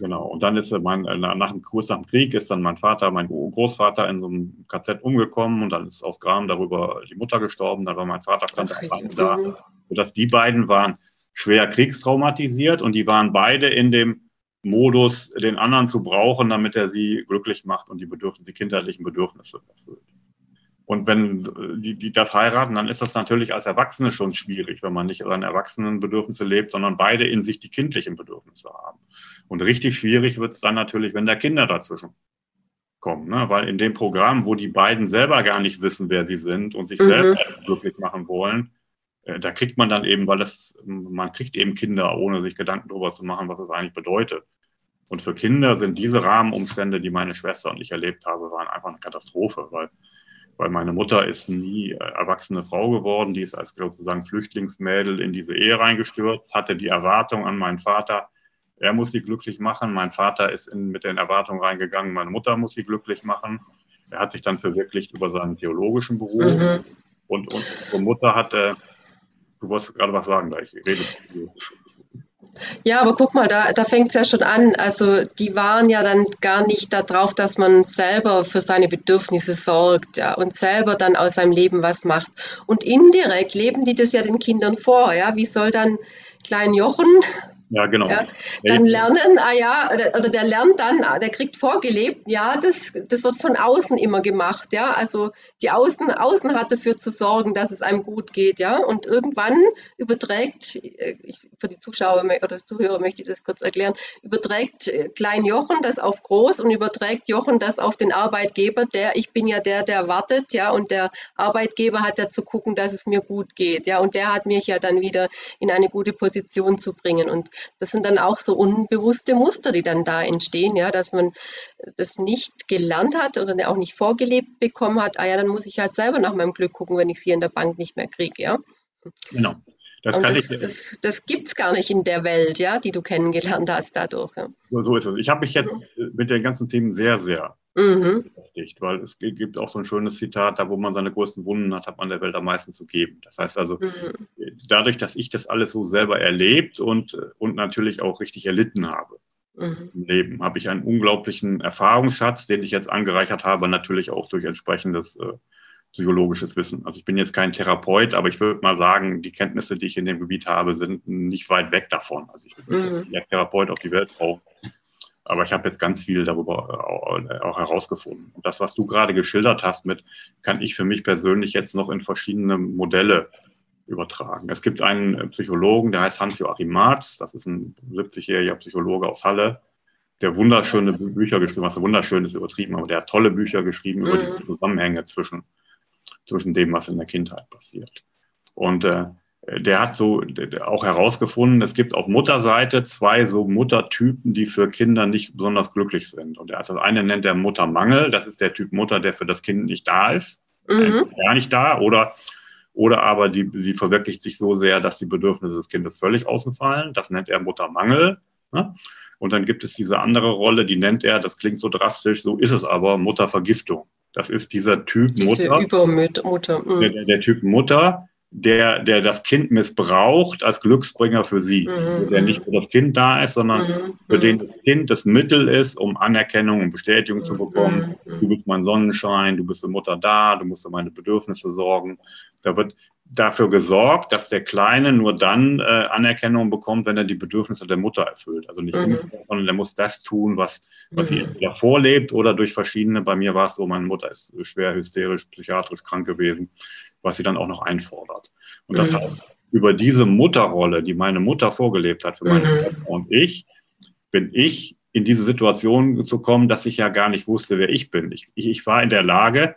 Genau. Und dann ist mein, äh, nach, kurz nach dem Krieg ist dann mein Vater, mein Großvater in so einem KZ umgekommen und dann ist aus Gram darüber die Mutter gestorben. Dann war mein Vater stand Ach, da, sodass die beiden waren schwer kriegstraumatisiert und die waren beide in dem Modus, den anderen zu brauchen, damit er sie glücklich macht und die, Bedürfnisse, die kinderlichen Bedürfnisse erfüllt. Und wenn die, die das heiraten, dann ist das natürlich als Erwachsene schon schwierig, wenn man nicht seine Erwachsenenbedürfnisse lebt, sondern beide in sich die kindlichen Bedürfnisse haben. Und richtig schwierig wird es dann natürlich, wenn da Kinder dazwischen kommen. Ne? Weil in dem Programm, wo die beiden selber gar nicht wissen, wer sie sind und sich mhm. selbst glücklich machen wollen, da kriegt man dann eben, weil das, man kriegt eben Kinder, ohne sich Gedanken darüber zu machen, was das eigentlich bedeutet. Und für Kinder sind diese Rahmenumstände, die meine Schwester und ich erlebt habe, waren einfach eine Katastrophe, weil, weil meine Mutter ist nie erwachsene Frau geworden, die ist als sozusagen Flüchtlingsmädel in diese Ehe reingestürzt, hatte die Erwartung an meinen Vater, er muss sie glücklich machen. Mein Vater ist in, mit den Erwartungen reingegangen, meine Mutter muss sie glücklich machen. Er hat sich dann verwirklicht über seinen theologischen Beruf. Mhm. Und unsere Mutter hatte Du wolltest gerade was sagen, da ich rede. Ja, aber guck mal, da, da fängt es ja schon an. Also die waren ja dann gar nicht darauf, dass man selber für seine Bedürfnisse sorgt ja, und selber dann aus seinem Leben was macht. Und indirekt leben die das ja den Kindern vor. Ja? Wie soll dann Klein Jochen ja, genau. Ja, dann lernen, ah ja, oder der lernt dann, ah, der kriegt vorgelebt, ja, das, das wird von außen immer gemacht, ja. Also die Außen, Außen hat dafür zu sorgen, dass es einem gut geht, ja. Und irgendwann überträgt, äh, ich, für die Zuschauer oder Zuhörer möchte ich das kurz erklären, überträgt äh, Klein Jochen das auf groß und überträgt Jochen das auf den Arbeitgeber, der, ich bin ja der, der wartet, ja, und der Arbeitgeber hat ja zu gucken, dass es mir gut geht, ja, und der hat mich ja dann wieder in eine gute Position zu bringen. Und das sind dann auch so unbewusste Muster, die dann da entstehen, ja, dass man das nicht gelernt hat oder auch nicht vorgelebt bekommen hat. Ah ja, dann muss ich halt selber nach meinem Glück gucken, wenn ich es hier in der Bank nicht mehr kriege, ja. Genau. Das, kann das, ich, das, das gibt es gar nicht in der Welt, ja, die du kennengelernt hast dadurch. Ja. So, so ist es. Ich habe mich jetzt mit den ganzen Themen sehr, sehr mhm. beschäftigt, weil es gibt auch so ein schönes Zitat, da wo man seine größten Wunden hat, hat man der Welt am meisten zu geben. Das heißt also, mhm. dadurch, dass ich das alles so selber erlebt und, und natürlich auch richtig erlitten habe mhm. im Leben, habe ich einen unglaublichen Erfahrungsschatz, den ich jetzt angereichert habe, natürlich auch durch entsprechendes äh, psychologisches Wissen. Also ich bin jetzt kein Therapeut, aber ich würde mal sagen, die Kenntnisse, die ich in dem Gebiet habe, sind nicht weit weg davon. Also ich bin mhm. Therapeut auf die Welt drauf. Aber ich habe jetzt ganz viel darüber auch herausgefunden. Und das, was du gerade geschildert hast, mit kann ich für mich persönlich jetzt noch in verschiedene Modelle übertragen. Es gibt einen Psychologen, der heißt Hans-Joachim Marz. Das ist ein 70-jähriger Psychologe aus Halle, der wunderschöne Bücher geschrieben hat. Wunderschön ist übertrieben, aber der hat tolle Bücher geschrieben über die mhm. Zusammenhänge zwischen, zwischen dem, was in der Kindheit passiert. Und äh, der hat so auch herausgefunden, es gibt auf Mutterseite zwei so Muttertypen, die für Kinder nicht besonders glücklich sind. Und das eine nennt er Muttermangel, das ist der Typ Mutter, der für das Kind nicht da ist, mhm. gar nicht da, oder, oder aber die, sie verwirklicht sich so sehr, dass die Bedürfnisse des Kindes völlig außen fallen. Das nennt er Muttermangel. Ne? Und dann gibt es diese andere Rolle, die nennt er, das klingt so drastisch, so ist es aber, Muttervergiftung. Das ist dieser Typ Diese Mutter. Übermutter. Mhm. Der, der Typ Mutter, der, der das Kind missbraucht als Glücksbringer für sie. Mhm. Also der nicht für das Kind da ist, sondern mhm. für den das Kind das Mittel ist, um Anerkennung und Bestätigung zu bekommen. Mhm. Du bist mein Sonnenschein, du bist für Mutter da, du musst für meine Bedürfnisse sorgen. Da wird dafür gesorgt, dass der Kleine nur dann äh, Anerkennung bekommt, wenn er die Bedürfnisse der Mutter erfüllt. Also nicht, mhm. sondern er muss das tun, was, was mhm. sie entweder vorlebt oder durch verschiedene, bei mir war es so, meine Mutter ist schwer hysterisch, psychiatrisch krank gewesen was sie dann auch noch einfordert. Und das mhm. heißt, über diese Mutterrolle, die meine Mutter vorgelebt hat für meine mhm. Und ich, bin ich in diese Situation zu kommen, dass ich ja gar nicht wusste, wer ich bin. Ich, ich war in der Lage,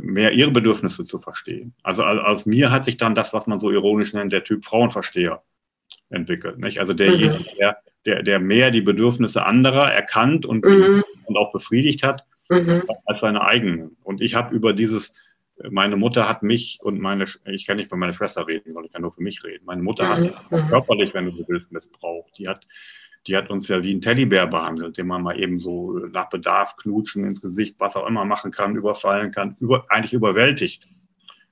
mehr ihre Bedürfnisse zu verstehen. Also aus mir hat sich dann das, was man so ironisch nennt, der Typ Frauenversteher entwickelt. Nicht? Also derjenige, mhm. der, der, der mehr die Bedürfnisse anderer erkannt und, mhm. und auch befriedigt hat mhm. als seine eigenen. Und ich habe über dieses meine Mutter hat mich und meine, ich kann nicht für meine Schwester reden, sondern ich kann nur für mich reden. Meine Mutter hat mhm. körperlich, wenn du so willst, missbraucht. Die hat, die hat uns ja wie ein Teddybär behandelt, den man mal eben so nach Bedarf knutschen ins Gesicht, was auch immer machen kann, überfallen kann, über, eigentlich überwältigt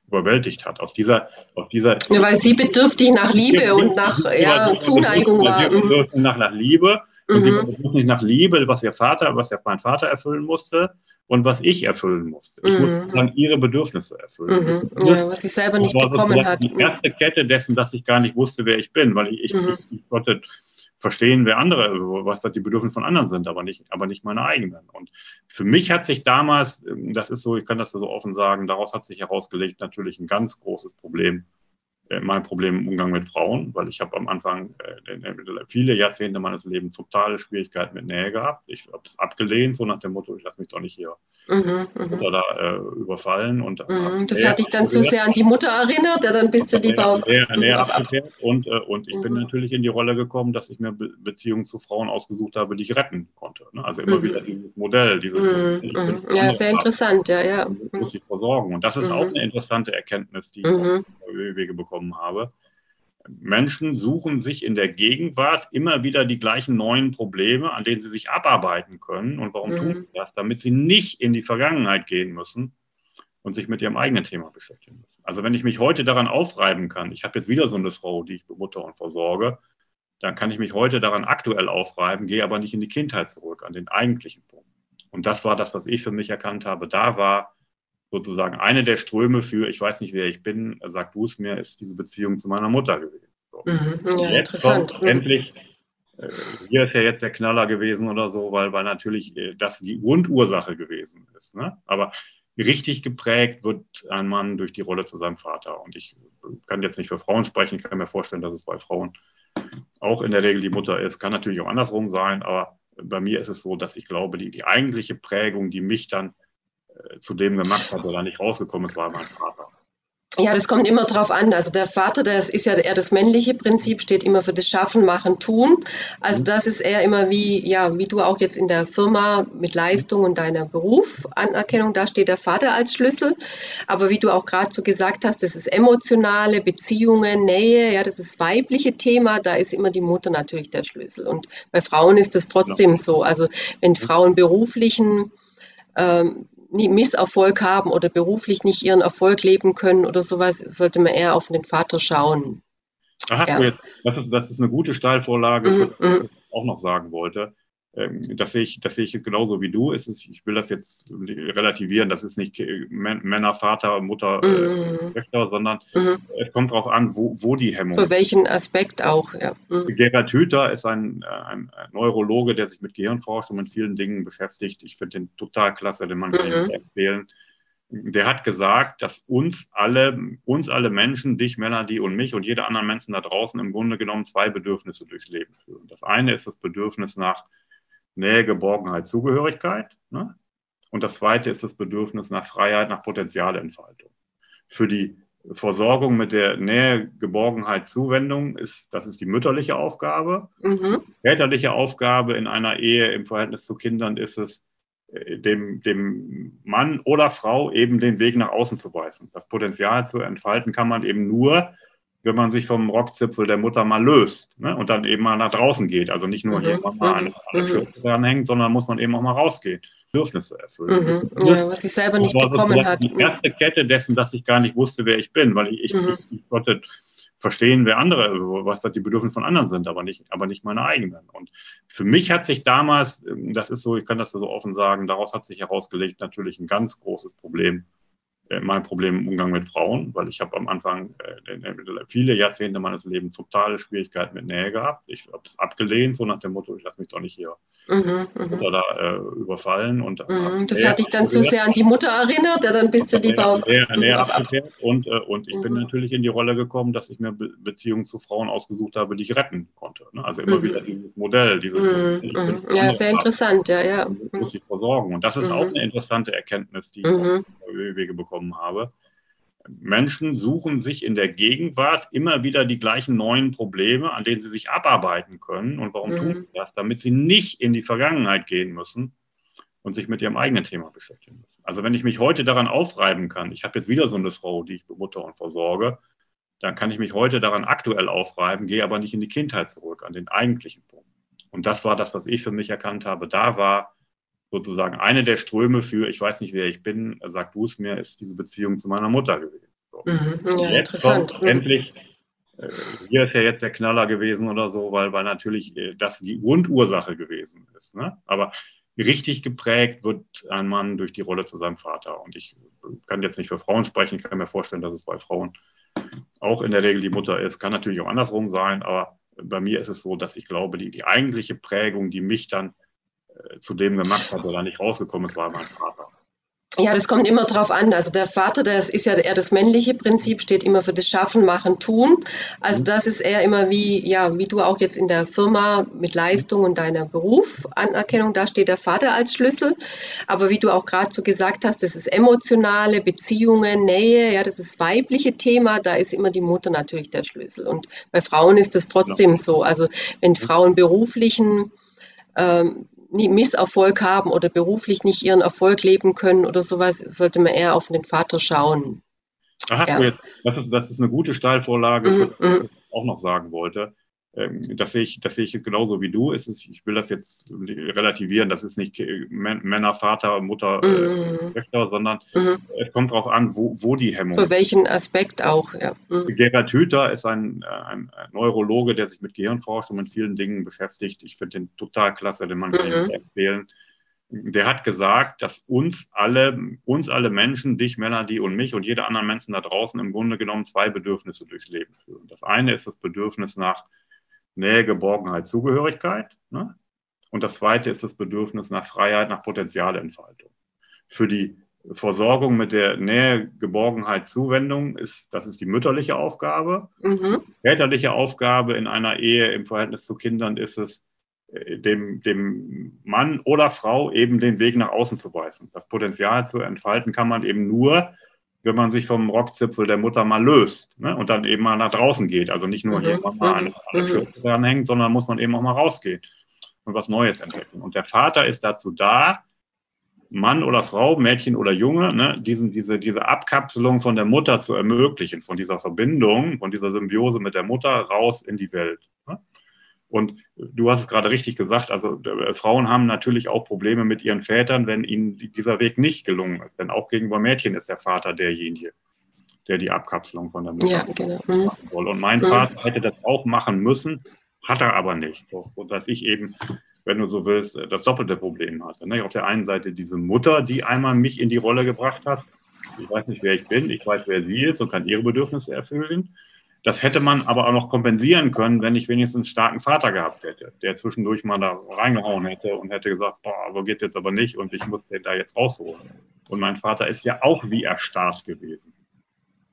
überwältigt hat. Aus dieser, aus dieser ja, weil sie bedürftig nach Liebe und nach ja, Zuneigung war. Sie nach, nach Liebe. Und mhm. sie bedürftig nicht nach Liebe, was ihr Vater, was ja mein Vater erfüllen musste, und was ich erfüllen musste. Ich mhm. musste dann ihre Bedürfnisse erfüllen. Mhm. Ja, was sie selber nicht bekommen hat. Die erste Kette dessen, dass ich gar nicht wusste, wer ich bin, weil ich, mhm. ich, ich konnte verstehen, wer andere, was die Bedürfnisse von anderen sind, aber nicht, aber nicht meine eigenen. Und für mich hat sich damals, das ist so, ich kann das so offen sagen, daraus hat sich herausgelegt natürlich ein ganz großes Problem mein Problem im Umgang mit Frauen, weil ich habe am Anfang äh, viele Jahrzehnte meines Lebens totale Schwierigkeiten mit Nähe gehabt. Ich habe das abgelehnt, so nach dem Motto, ich lasse mich doch nicht hier mhm, mhm. oder da äh, überfallen. Und, mhm, das hat dich dann zu sehr an die Mutter erinnert, ja, dann bist du lieber auf, näher, näher abgekehrt. Und, äh, und ich bin mhm. natürlich in die Rolle gekommen, dass ich mir Be Beziehungen zu Frauen ausgesucht habe, die ich retten konnte. Ne? Also immer mhm. wieder dieses Modell, dieses mhm, Ja, sehr interessant, ja, ja. Muss ich versorgen. Und das ist auch eine interessante Erkenntnis, die ich auf Wege bekomme bekommen habe. Menschen suchen sich in der Gegenwart immer wieder die gleichen neuen Probleme, an denen sie sich abarbeiten können. Und warum mhm. tun sie das? Damit sie nicht in die Vergangenheit gehen müssen und sich mit ihrem eigenen Thema beschäftigen müssen. Also wenn ich mich heute daran aufreiben kann, ich habe jetzt wieder so eine Frau, die ich bemutter und versorge, dann kann ich mich heute daran aktuell aufreiben, gehe aber nicht in die Kindheit zurück, an den eigentlichen Punkt. Und das war das, was ich für mich erkannt habe. Da war sozusagen eine der Ströme für, ich weiß nicht, wer ich bin, sag du es mir, ist diese Beziehung zu meiner Mutter gewesen. So. Mhm, ja, interessant. Kommt, endlich, äh, hier ist ja jetzt der Knaller gewesen oder so, weil, weil natürlich äh, das die Grundursache gewesen ist. Ne? Aber richtig geprägt wird ein Mann durch die Rolle zu seinem Vater. Und ich kann jetzt nicht für Frauen sprechen, ich kann mir vorstellen, dass es bei Frauen auch in der Regel die Mutter ist. Kann natürlich auch andersrum sein, aber bei mir ist es so, dass ich glaube, die, die eigentliche Prägung, die mich dann zu dem gemacht hat, der da nicht rausgekommen ist, war mein Vater. Ja, das kommt immer drauf an. Also der Vater, das ist ja eher das männliche Prinzip, steht immer für das Schaffen, Machen, Tun. Also mhm. das ist eher immer wie, ja, wie du auch jetzt in der Firma mit Leistung und deiner Berufanerkennung, da steht der Vater als Schlüssel. Aber wie du auch gerade so gesagt hast, das ist emotionale Beziehungen, Nähe, ja, das ist weibliche Thema, da ist immer die Mutter natürlich der Schlüssel. Und bei Frauen ist das trotzdem ja. so. Also wenn mhm. Frauen beruflichen ähm, Misserfolg haben oder beruflich nicht ihren Erfolg leben können oder sowas, sollte man eher auf den Vater schauen. Aha, ja. das, ist, das ist eine gute Steilvorlage, mm, für, mm. was ich auch noch sagen wollte. Ähm, das sehe ich, das sehe ich genauso wie du. Es ist, ich will das jetzt relativieren. Das ist nicht Männer, Vater, Mutter, mhm. Töchter, sondern mhm. es kommt darauf an, wo, wo die Hemmung. Für welchen Aspekt auch, ja. Mhm. Gerhard Hüther ist ein, ein, ein, Neurologe, der sich mit Gehirnforschung und vielen Dingen beschäftigt. Ich finde den total klasse, den man kann mhm. empfehlen. Der hat gesagt, dass uns alle, uns alle Menschen, dich, Melanie und mich und jede anderen Menschen da draußen im Grunde genommen zwei Bedürfnisse durchs Leben führen. Das eine ist das Bedürfnis nach Nähe, Geborgenheit, Zugehörigkeit. Ne? Und das zweite ist das Bedürfnis nach Freiheit, nach Potenzialentfaltung. Für die Versorgung mit der Nähe, Geborgenheit, Zuwendung ist, das ist die mütterliche Aufgabe. Mhm. Väterliche Aufgabe in einer Ehe im Verhältnis zu Kindern ist es, äh, dem, dem Mann oder Frau eben den Weg nach außen zu weisen. Das Potenzial zu entfalten kann man eben nur, wenn man sich vom Rockzipfel der Mutter mal löst ne? und dann eben mal nach draußen geht. Also nicht nur mhm. hier mal an, an der mhm. dranhängt, sondern muss man eben auch mal rausgehen. Bedürfnisse erfüllen. Mhm. Ja, was ich selber nicht bekommen hat. Die erste Kette dessen, dass ich gar nicht wusste, wer ich bin, weil ich, mhm. ich, ich konnte verstehen, wer andere, was die Bedürfnisse von anderen sind, aber nicht, aber nicht meine eigenen. Und für mich hat sich damals, das ist so, ich kann das so offen sagen, daraus hat sich herausgelegt natürlich ein ganz großes Problem mein Problem im Umgang mit Frauen, weil ich habe am Anfang äh, viele Jahrzehnte meines Lebens totale Schwierigkeiten mit Nähe gehabt. Ich habe das abgelehnt, so nach dem Motto, ich lasse mich doch nicht hier mhm, mhm. oder da äh, überfallen. Und, mhm, das hat dich dann zu sehr an die Mutter erinnert, ja, dann bist du lieber auf, näher, näher auf abgekehrt. Und, äh, und ich bin mhm. natürlich in die Rolle gekommen, dass ich mir Be Beziehungen zu Frauen ausgesucht habe, die ich retten konnte. Ne? Also immer mhm. wieder dieses Modell, dieses mhm, Ja, sehr interessant, ja, ja. Muss ich versorgen. Und das ist auch eine interessante Erkenntnis, die Wege bekomme bekommen habe. Menschen suchen sich in der Gegenwart immer wieder die gleichen neuen Probleme, an denen sie sich abarbeiten können. Und warum mhm. tun sie das? Damit sie nicht in die Vergangenheit gehen müssen und sich mit ihrem eigenen Thema beschäftigen müssen. Also wenn ich mich heute daran aufreiben kann, ich habe jetzt wieder so eine Frau, die ich bemutter und versorge, dann kann ich mich heute daran aktuell aufreiben, gehe aber nicht in die Kindheit zurück, an den eigentlichen Punkt. Und das war das, was ich für mich erkannt habe. Da war sozusagen eine der Ströme für, ich weiß nicht, wer ich bin, sag du es mir, ist diese Beziehung zu meiner Mutter gewesen. So. Mhm, ja, interessant. Kommt. Endlich, äh, hier ist ja jetzt der Knaller gewesen oder so, weil, weil natürlich äh, das die Grundursache gewesen ist. Ne? Aber richtig geprägt wird ein Mann durch die Rolle zu seinem Vater. Und ich kann jetzt nicht für Frauen sprechen, ich kann mir vorstellen, dass es bei Frauen auch in der Regel die Mutter ist. Kann natürlich auch andersrum sein, aber bei mir ist es so, dass ich glaube, die, die eigentliche Prägung, die mich dann zu dem gemacht hat, der da nicht rausgekommen ist, war mein Vater. Ja, das kommt immer drauf an. Also der Vater, das ist ja eher das männliche Prinzip, steht immer für das Schaffen, Machen, Tun. Also mhm. das ist eher immer wie, ja, wie du auch jetzt in der Firma mit Leistung und deiner Berufanerkennung, da steht der Vater als Schlüssel. Aber wie du auch gerade so gesagt hast, das ist emotionale Beziehungen, Nähe, ja, das ist weibliche Thema, da ist immer die Mutter natürlich der Schlüssel. Und bei Frauen ist das trotzdem ja. so. Also wenn mhm. Frauen beruflichen ähm, Misserfolg haben oder beruflich nicht ihren Erfolg leben können oder sowas, sollte man eher auf den Vater schauen. Aha, ja. das, ist, das ist eine gute Steilvorlage, mm, für, mm. was ich auch noch sagen wollte. Ähm, das sehe ich, das sehe ich genauso wie du. Ist, ich will das jetzt relativieren. Das ist nicht Männer, Vater, Mutter, mhm. Töchter, sondern mhm. es kommt darauf an, wo, wo die Hemmung. Für welchen Aspekt auch, ja. Mhm. Gerhard Hüther ist ein, ein, Neurologe, der sich mit Gehirnforschung und vielen Dingen beschäftigt. Ich finde den total klasse, den man kann mhm. empfehlen. Der hat gesagt, dass uns alle, uns alle Menschen, dich, Melanie und mich und jede anderen Menschen da draußen im Grunde genommen zwei Bedürfnisse durchs Leben führen. Das eine ist das Bedürfnis nach Nähe, Geborgenheit, Zugehörigkeit. Ne? Und das zweite ist das Bedürfnis nach Freiheit, nach Potenzialentfaltung. Für die Versorgung mit der Nähe, Geborgenheit, Zuwendung ist, das ist die mütterliche Aufgabe. Mhm. Väterliche Aufgabe in einer Ehe im Verhältnis zu Kindern ist es, äh, dem, dem Mann oder Frau eben den Weg nach außen zu weisen. Das Potenzial zu entfalten kann man eben nur, wenn man sich vom Rockzipfel der Mutter mal löst ne? und dann eben mal nach draußen geht. Also nicht nur mhm. hier mal an, an der Kirche dranhängt, sondern muss man eben auch mal rausgehen und was Neues entdecken. Und der Vater ist dazu da, Mann oder Frau, Mädchen oder Junge, ne, diesen, diese, diese Abkapselung von der Mutter zu ermöglichen, von dieser Verbindung, von dieser Symbiose mit der Mutter raus in die Welt. Ne? Und du hast es gerade richtig gesagt, also äh, Frauen haben natürlich auch Probleme mit ihren Vätern, wenn ihnen dieser Weg nicht gelungen ist. Denn auch gegenüber Mädchen ist der Vater derjenige, der die Abkapselung von der Mutter ja, genau. Machen soll. Und mein mhm. Vater hätte das auch machen müssen, hat er aber nicht. So, dass ich eben, wenn du so willst, das doppelte Problem hatte. Ne? Auf der einen Seite diese Mutter, die einmal mich in die Rolle gebracht hat. Ich weiß nicht, wer ich bin, ich weiß, wer sie ist und kann ihre Bedürfnisse erfüllen. Das hätte man aber auch noch kompensieren können, wenn ich wenigstens einen starken Vater gehabt hätte, der zwischendurch mal da reingehauen hätte und hätte gesagt, boah, so geht jetzt aber nicht und ich muss den da jetzt rausholen. Und mein Vater ist ja auch wie erstarrt gewesen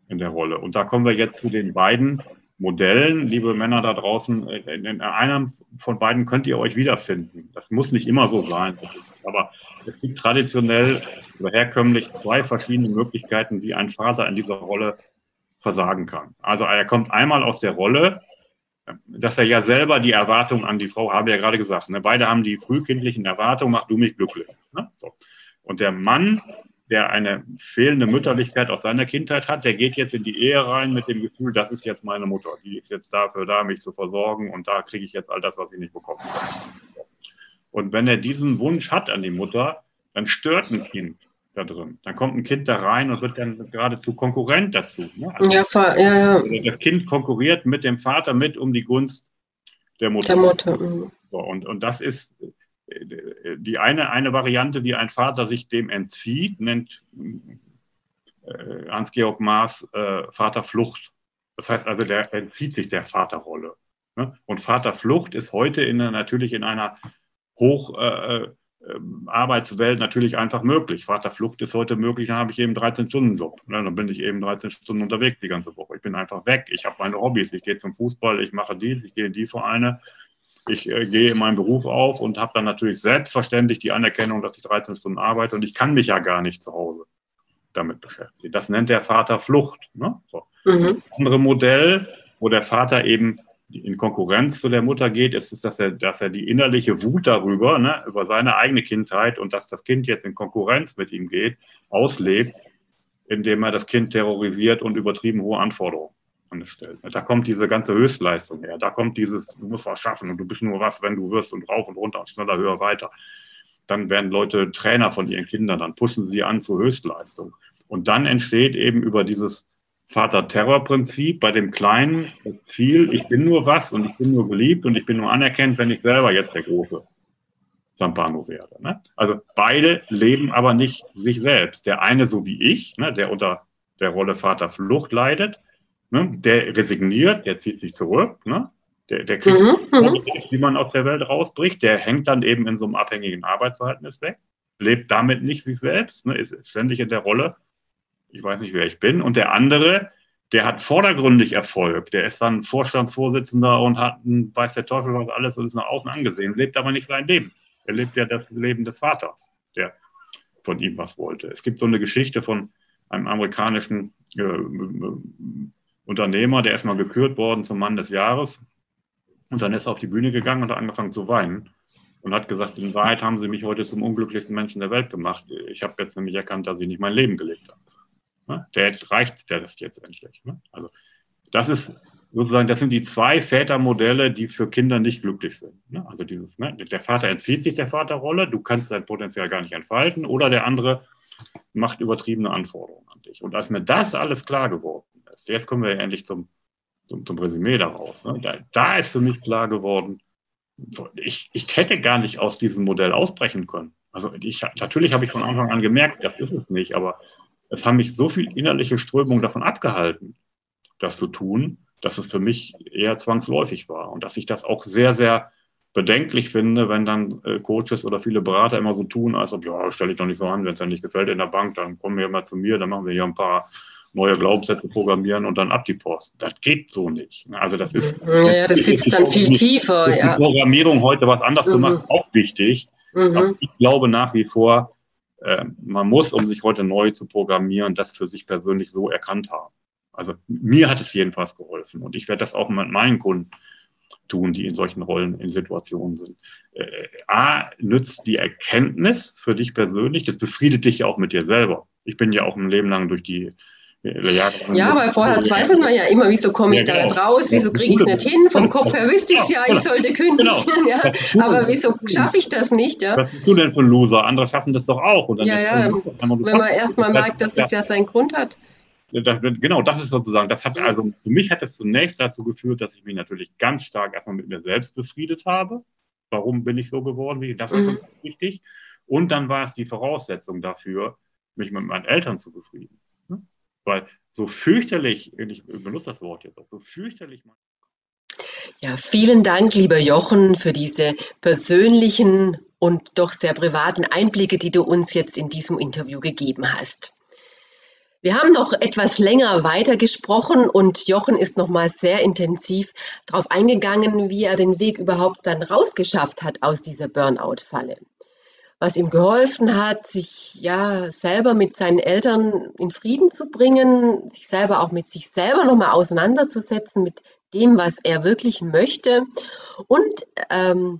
in der Rolle. Und da kommen wir jetzt zu den beiden Modellen, liebe Männer da draußen. In einem von beiden könnt ihr euch wiederfinden. Das muss nicht immer so sein. Aber es gibt traditionell oder herkömmlich zwei verschiedene Möglichkeiten, wie ein Vater in dieser Rolle versagen kann. Also er kommt einmal aus der Rolle, dass er ja selber die Erwartung an die Frau, habe ja gerade gesagt, ne? beide haben die frühkindlichen Erwartungen, mach du mich glücklich. Ne? So. Und der Mann, der eine fehlende Mütterlichkeit aus seiner Kindheit hat, der geht jetzt in die Ehe rein mit dem Gefühl, das ist jetzt meine Mutter, die ist jetzt dafür da, mich zu versorgen und da kriege ich jetzt all das, was ich nicht bekomme. Und wenn er diesen Wunsch hat an die Mutter, dann stört ein Kind da drin. Dann kommt ein Kind da rein und wird dann geradezu Konkurrent dazu. Ne? Also ja, ja, ja. Das Kind konkurriert mit dem Vater mit um die Gunst der Mutter. Der Mutter. Mhm. So, und, und das ist äh, die eine, eine Variante, wie ein Vater sich dem entzieht, nennt äh, Hans-Georg Maas äh, Vaterflucht. Das heißt also, der entzieht sich der Vaterrolle. Ne? Und Vaterflucht ist heute in, natürlich in einer hoch äh, Arbeitswelt natürlich einfach möglich. Vaterflucht ist heute möglich, dann habe ich eben 13-Stunden-Job. Ne? Dann bin ich eben 13 Stunden unterwegs die ganze Woche. Ich bin einfach weg. Ich habe meine Hobbys. Ich gehe zum Fußball, ich mache die, ich gehe in die Vereine. Ich äh, gehe in meinen Beruf auf und habe dann natürlich selbstverständlich die Anerkennung, dass ich 13 Stunden arbeite und ich kann mich ja gar nicht zu Hause damit beschäftigen. Das nennt der Vater Flucht. Ne? So. Mhm. Das andere Modell, wo der Vater eben in Konkurrenz zu der Mutter geht, ist es, dass er, dass er die innerliche Wut darüber, ne, über seine eigene Kindheit und dass das Kind jetzt in Konkurrenz mit ihm geht, auslebt, indem er das Kind terrorisiert und übertrieben hohe Anforderungen an es stellt. Da kommt diese ganze Höchstleistung her. Da kommt dieses, du musst was schaffen und du bist nur was, wenn du wirst und rauf und runter und schneller, höher, weiter. Dann werden Leute Trainer von ihren Kindern, dann pushen sie an zur Höchstleistung. Und dann entsteht eben über dieses Vater-Terror-Prinzip bei dem Kleinen das Ziel, ich bin nur was und ich bin nur geliebt und ich bin nur anerkannt, wenn ich selber jetzt der große Zampano werde. Ne? Also beide leben aber nicht sich selbst. Der eine so wie ich, ne, der unter der Rolle Vater Flucht leidet, ne, der resigniert, der zieht sich zurück, ne? der, der kriegt, mhm, mhm. wie man aus der Welt rausbricht, der hängt dann eben in so einem abhängigen Arbeitsverhältnis weg, lebt damit nicht sich selbst, ne, ist ständig in der Rolle ich weiß nicht, wer ich bin. Und der andere, der hat vordergründig Erfolg. Der ist dann Vorstandsvorsitzender und hat, weiß der Teufel was alles und ist nach außen angesehen, lebt aber nicht sein Leben. Er lebt ja das Leben des Vaters, der von ihm was wollte. Es gibt so eine Geschichte von einem amerikanischen äh, Unternehmer, der ist mal gekürt worden zum Mann des Jahres. Und dann ist er auf die Bühne gegangen und hat angefangen zu weinen und hat gesagt, in Wahrheit haben sie mich heute zum unglücklichsten Menschen der Welt gemacht. Ich habe jetzt nämlich erkannt, dass ich nicht mein Leben gelebt habe. Ne? Der reicht das jetzt endlich. Ne? Also das ist sozusagen, das sind die zwei Vätermodelle, die für Kinder nicht glücklich sind. Ne? Also dieses, ne? der Vater entzieht sich der Vaterrolle, du kannst dein Potenzial gar nicht entfalten, oder der andere macht übertriebene Anforderungen an dich. Und als mir das alles klar geworden ist, jetzt kommen wir endlich zum, zum, zum Resümee daraus. Da, da, ist für mich klar geworden, ich, ich hätte gar nicht aus diesem Modell ausbrechen können. Also ich, natürlich habe ich von Anfang an gemerkt, das ist es nicht, aber es haben mich so viel innerliche Strömungen davon abgehalten, das zu tun, dass es für mich eher zwangsläufig war und dass ich das auch sehr, sehr bedenklich finde, wenn dann äh, Coaches oder viele Berater immer so tun, als ob, ja, stelle ich doch nicht so an, wenn es ja nicht gefällt in der Bank, dann kommen wir mal zu mir, dann machen wir hier ein paar neue Glaubenssätze programmieren und dann ab die Post. Das geht so nicht. Also das ist. Ja, das sitzt dann viel tiefer. Die ja. Programmierung heute was anders mhm. zu machen, auch wichtig. Mhm. Aber ich glaube nach wie vor, man muss, um sich heute neu zu programmieren, das für sich persönlich so erkannt haben. Also mir hat es jedenfalls geholfen und ich werde das auch mit meinen Kunden tun, die in solchen Rollen, in Situationen sind. Äh, A, nützt die Erkenntnis für dich persönlich, das befriedet dich ja auch mit dir selber. Ich bin ja auch ein Leben lang durch die ja, weil vorher zweifelt man ja immer, wieso komme ich ja, genau. da nicht raus, wieso kriege ich es nicht hin, vom Kopf her wüsste ich es ja, ich sollte kündigen, genau. ja. aber wieso schaffe ich das nicht? Ja? Was bist du denn für ein Loser? Andere schaffen das doch auch. Und dann ja, ja, wenn man erstmal merkt, dass das ja seinen Grund hat. Genau, das ist sozusagen, das hat also für mich hat es zunächst dazu geführt, dass ich mich natürlich ganz stark erstmal mit mir selbst befriedet habe. Warum bin ich so geworden? Das war mhm. wichtig. Und dann war es die Voraussetzung dafür, mich mit meinen Eltern zu befrieden. Weil so fürchterlich, ich benutze das Wort jetzt so fürchterlich. Ja, vielen Dank, lieber Jochen, für diese persönlichen und doch sehr privaten Einblicke, die du uns jetzt in diesem Interview gegeben hast. Wir haben noch etwas länger weiter gesprochen und Jochen ist nochmal sehr intensiv darauf eingegangen, wie er den Weg überhaupt dann rausgeschafft hat aus dieser Burnout-Falle was ihm geholfen hat, sich ja selber mit seinen Eltern in Frieden zu bringen, sich selber auch mit sich selber nochmal auseinanderzusetzen, mit dem, was er wirklich möchte. Und ähm,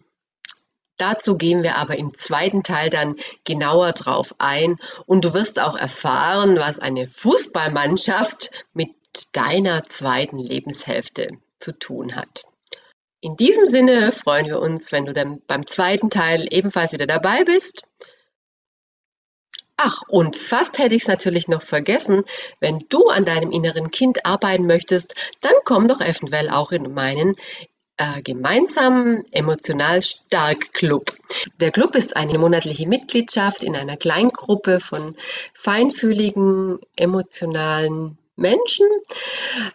dazu gehen wir aber im zweiten Teil dann genauer drauf ein. Und du wirst auch erfahren, was eine Fußballmannschaft mit deiner zweiten Lebenshälfte zu tun hat. In diesem Sinne freuen wir uns, wenn du dann beim zweiten Teil ebenfalls wieder dabei bist. Ach, und fast hätte ich es natürlich noch vergessen, wenn du an deinem inneren Kind arbeiten möchtest, dann komm doch eventuell auch in meinen äh, gemeinsamen Emotional Stark Club. Der Club ist eine monatliche Mitgliedschaft in einer Kleingruppe von feinfühligen, emotionalen Menschen,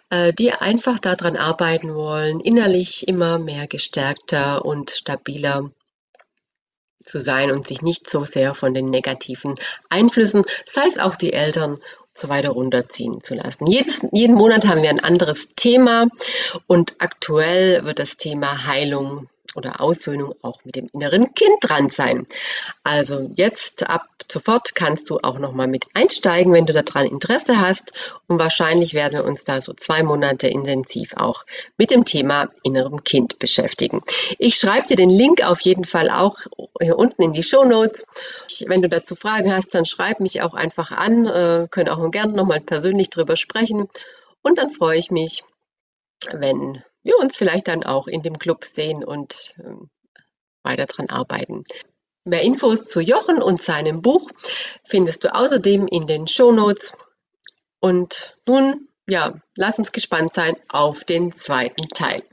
äh, die einfach daran arbeiten wollen, innerlich immer mehr gestärkter und stabiler zu sein und sich nicht so sehr von den negativen Einflüssen, sei es auch die Eltern so weiter runterziehen zu lassen. Jedes, jeden Monat haben wir ein anderes Thema und aktuell wird das Thema Heilung oder Aussöhnung auch mit dem inneren Kind dran sein. Also jetzt ab sofort kannst du auch noch mal mit einsteigen, wenn du daran Interesse hast. Und wahrscheinlich werden wir uns da so zwei Monate intensiv auch mit dem Thema innerem Kind beschäftigen. Ich schreibe dir den Link auf jeden Fall auch hier unten in die Show Notes. Wenn du dazu Fragen hast, dann schreib mich auch einfach an. Äh, können auch gerne noch mal persönlich drüber sprechen. Und dann freue ich mich, wenn wir uns vielleicht dann auch in dem Club sehen und ähm, weiter dran arbeiten. Mehr Infos zu Jochen und seinem Buch findest du außerdem in den Show Notes. Und nun, ja, lass uns gespannt sein auf den zweiten Teil.